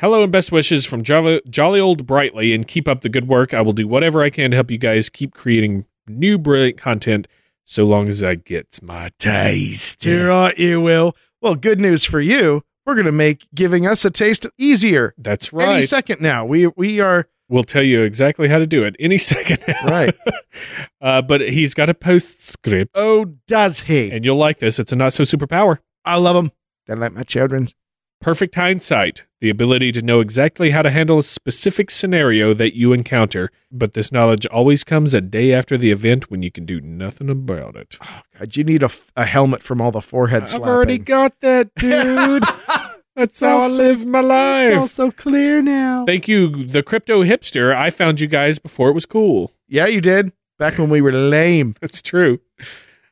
Speaker 2: Hello and best wishes from Jolly, Jolly Old Brightly, and keep up the good work. I will do whatever I can to help you guys keep creating new brilliant content so long as I get my taste.
Speaker 1: Here uh, you will. Well, good news for you. We're going to make giving us a taste easier.
Speaker 2: That's right.
Speaker 1: Any
Speaker 2: right.
Speaker 1: second now. We we are
Speaker 2: we'll tell you exactly how to do it any second. now.
Speaker 1: right.
Speaker 2: uh, but he's got a postscript,
Speaker 1: oh, does he?
Speaker 2: and you'll like this. It's a not so superpower.
Speaker 1: I love him. They're like my children's.
Speaker 2: Perfect hindsight, the ability to know exactly how to handle a specific scenario that you encounter, but this knowledge always comes a day after the event when you can do nothing about it.
Speaker 1: Oh, God, you need a helmet from all the forehead
Speaker 2: I've
Speaker 1: slapping.
Speaker 2: already got that, dude. That's how I live my life.
Speaker 1: It's all so clear now.
Speaker 2: Thank you, the crypto hipster. I found you guys before it was cool.
Speaker 1: yeah, you did. Back when we were lame.
Speaker 2: That's true.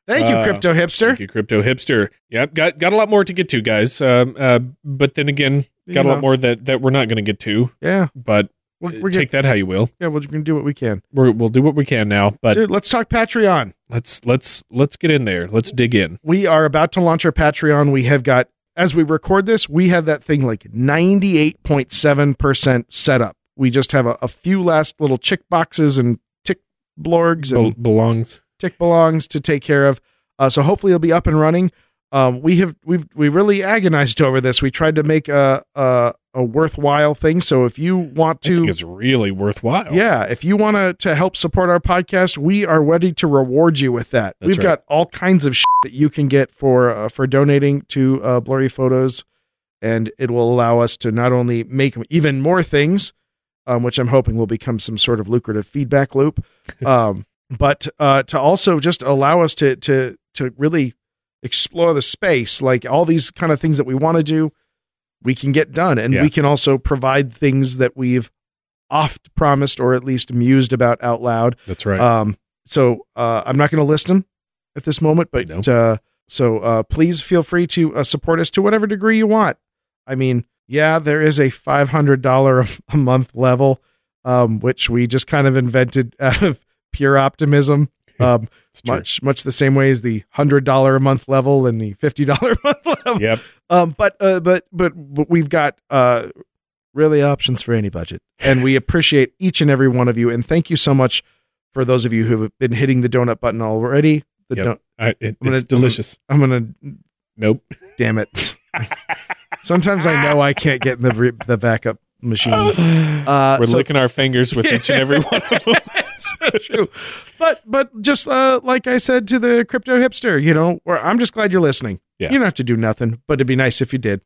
Speaker 1: Thank you,
Speaker 2: Uh,
Speaker 1: crypto hipster.
Speaker 2: Thank you, crypto hipster. Yep, got got a lot more to get to, guys. Um, uh, but then again,
Speaker 1: You
Speaker 2: got a
Speaker 1: know.
Speaker 2: lot more that that we're not going to get to.
Speaker 1: Yeah,
Speaker 2: But
Speaker 1: we're, we're
Speaker 2: take that how you will.
Speaker 1: Yeah, we're going to do what we can.
Speaker 2: We're, we'll do what we can now. But
Speaker 1: Dude, let's talk Patreon.
Speaker 2: let's let's let's get in there. Let's dig in.
Speaker 1: We are about to launch our Patreon. We have got, as we record this, we have that thing like 98.7% set up. we just have a, a few last little chick boxes and tick blorgs and
Speaker 2: Bel- belongs.
Speaker 1: Tick belongs to take care of. Uh, so hopefully it'll be up and running. Um, we have we've we really agonized over this. We tried to make a a, a worthwhile thing. So if you want
Speaker 2: I think
Speaker 1: to,
Speaker 2: it's really worthwhile.
Speaker 1: yeah, if you want to to help support our podcast, we are ready to reward you with that.
Speaker 2: That's
Speaker 1: We've
Speaker 2: right.
Speaker 1: got all kinds of shit that you can get for uh, for donating to uh, Blurry Photos, and it will allow us to not only make even more things, um, which I'm hoping will become some sort of lucrative feedback loop, um, but uh, to also just allow us to to to really explore the space, like all these kind of things that we want to do, we can get done, and
Speaker 2: Yeah.
Speaker 1: we can also provide things that we've oft promised or at least mused about out loud.
Speaker 2: That's right.
Speaker 1: Um, so uh, I'm not going to list them at this moment, but
Speaker 2: No.
Speaker 1: uh, so uh, please feel free to uh, support us to whatever degree you want. I mean, yeah, there is a five hundred dollar a month level, um, which we just kind of invented out of pure optimism. Um,
Speaker 2: It's
Speaker 1: much much the same way as the hundred dollar a month level and the fifty dollar a month level.
Speaker 2: Yep.
Speaker 1: Um, but uh, but but but we've got uh really options for any budget, and we appreciate each and every one of you, and thank you so much for those of you who have been hitting the donut button already. The
Speaker 2: Yep.
Speaker 1: don-
Speaker 2: I, it,
Speaker 1: I'm gonna-
Speaker 2: it's delicious.
Speaker 1: I'm gonna
Speaker 2: Nope.
Speaker 1: damn it. Sometimes I know I can't get in the re- the backup machine. Uh,
Speaker 2: We're
Speaker 1: so-
Speaker 2: licking our fingers with each and every one of them.
Speaker 1: so true. But but just uh, like I said to the crypto hipster, you know, or I'm just glad you're listening.
Speaker 2: Yeah.
Speaker 1: You don't have to do nothing, but it'd be nice if you did.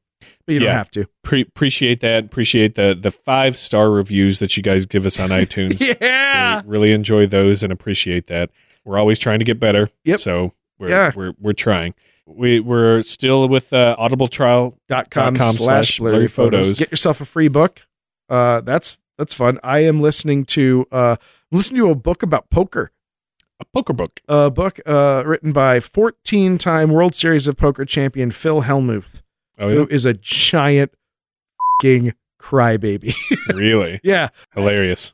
Speaker 1: But you don't have to.
Speaker 2: Pre- appreciate that. Appreciate the the five star reviews that you guys give us on iTunes.
Speaker 1: Yeah.
Speaker 2: We really enjoy those and appreciate that. We're always trying to get better.
Speaker 1: Yep.
Speaker 2: So we're
Speaker 1: Yeah.
Speaker 2: we're we're trying. We we're still with uh, Audible trial.
Speaker 1: dot com,
Speaker 2: com
Speaker 1: slash
Speaker 2: slash
Speaker 1: blurry photos.
Speaker 2: photos.
Speaker 1: Get yourself a free book. Uh, that's that's fun. I am listening to uh, I'm to a book about poker.
Speaker 2: A poker book.
Speaker 1: A book uh, written by 14 time World Series of Poker champion Phil Hellmuth,
Speaker 2: Oh
Speaker 1: who is a giant fing crybaby.
Speaker 2: really
Speaker 1: yeah,
Speaker 2: hilarious.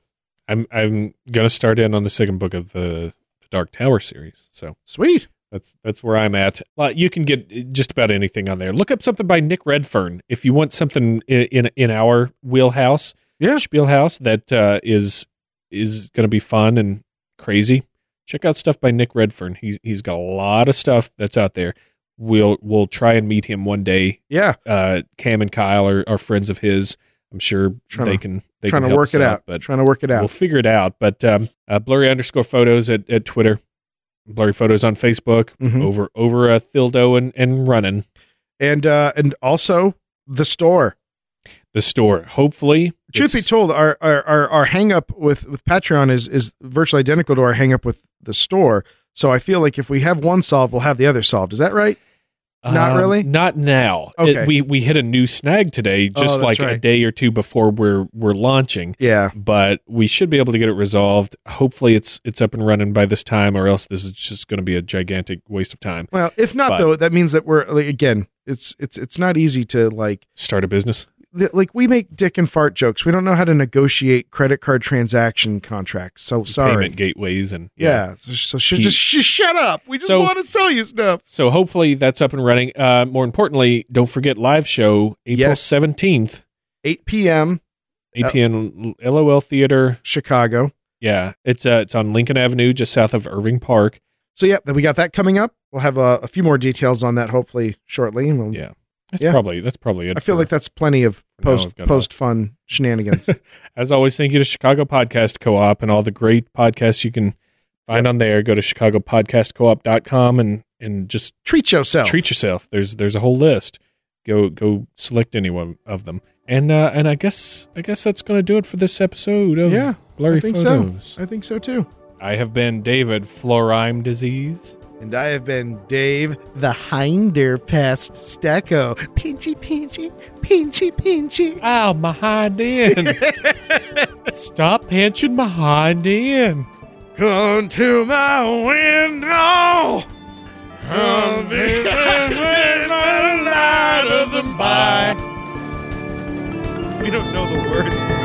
Speaker 2: I'm I'm gonna start in on the second book of the, the Dark Tower series. So
Speaker 1: sweet.
Speaker 2: That's that's where I'm at. Well, you can get just about anything on there. Look up something by Nick Redfern if you want something in in, in our wheelhouse,
Speaker 1: Yeah.
Speaker 2: spielhouse that uh, is is going to be fun and crazy. Check out stuff by Nick Redfern. He's he's got a lot of stuff that's out there. We'll we'll try and meet him one day.
Speaker 1: Yeah,
Speaker 2: Uh, Cam and Kyle are, are friends of his. I'm sure
Speaker 1: Trying
Speaker 2: they
Speaker 1: to-
Speaker 2: can they
Speaker 1: trying
Speaker 2: can
Speaker 1: to work it out.
Speaker 2: but
Speaker 1: trying to work it out.
Speaker 2: We'll figure it out. But um, uh, blurry underscore photos at, at Twitter, blurry photos on Facebook,
Speaker 1: Mhm.
Speaker 2: over over uh, Thildo and, and running
Speaker 1: and uh, and also the store.
Speaker 2: the store. Hopefully,
Speaker 1: Truth be told, our our our, our hang up with with Patreon is is virtually identical to our hang up with the store. So I feel like if we have one solved, we'll have the other solved. Is that right? Not
Speaker 2: um,
Speaker 1: really?
Speaker 2: Not now.
Speaker 1: Okay.
Speaker 2: It- we we hit a new snag today,
Speaker 1: Oh,
Speaker 2: just
Speaker 1: that's
Speaker 2: like a day or two before we're we're launching.
Speaker 1: Yeah.
Speaker 2: But we should be able to get it resolved. Hopefully, it's it's up and running by this time, or else this is just going to be a gigantic waste of time.
Speaker 1: Well, if not
Speaker 2: But-
Speaker 1: though, that means that we're like again, it's it's it's not easy to like
Speaker 2: Start a business.
Speaker 1: Like we make dick and fart jokes. We don't know how to negotiate credit card transaction contracts. So sorry.
Speaker 2: Payment gateways and
Speaker 1: Yeah. So, so sh-
Speaker 2: He-
Speaker 1: just sh- shut up. We just
Speaker 2: So-
Speaker 1: want to sell you stuff.
Speaker 2: So hopefully that's up and running. Uh, more importantly, don't forget live show April
Speaker 1: Yes.
Speaker 2: seventeenth,
Speaker 1: 8 p.m.
Speaker 2: 8
Speaker 1: Uh,
Speaker 2: p.m. LOL Theater.
Speaker 1: Chicago.
Speaker 2: Yeah, it's uh, it's on Lincoln Avenue, just south of Irving Park.
Speaker 1: So yeah, then we got that coming up. We'll have a, a few more details on that hopefully shortly. And we'll,
Speaker 2: Yeah, that's
Speaker 1: Yeah.
Speaker 2: probably that's probably it.
Speaker 1: I feel
Speaker 2: for-
Speaker 1: like that's plenty of post post fun shenanigans.
Speaker 2: as always. Thank you to Chicago Podcast Co-op and all the great podcasts you can find on there. Go to chicagopodcastcoop.com and and just
Speaker 1: Treat yourself.
Speaker 2: treat yourself. There's there's a whole list. Go go select any one of them. And uh, and I guess I guess that's going to do it for this episode of
Speaker 1: Yeah,
Speaker 2: Blurry
Speaker 1: I think
Speaker 2: Photos.
Speaker 1: so. I think so too.
Speaker 2: I have been David Florime Disease.
Speaker 1: And I have been Dave the Hinder Past Stacko. Pinchy, pinchy, pinchy, pinchy.
Speaker 2: Ow, my hind end. Stop pinching my hind end.
Speaker 1: Come to my window. Come visit with the light of the by.
Speaker 2: We don't know the words.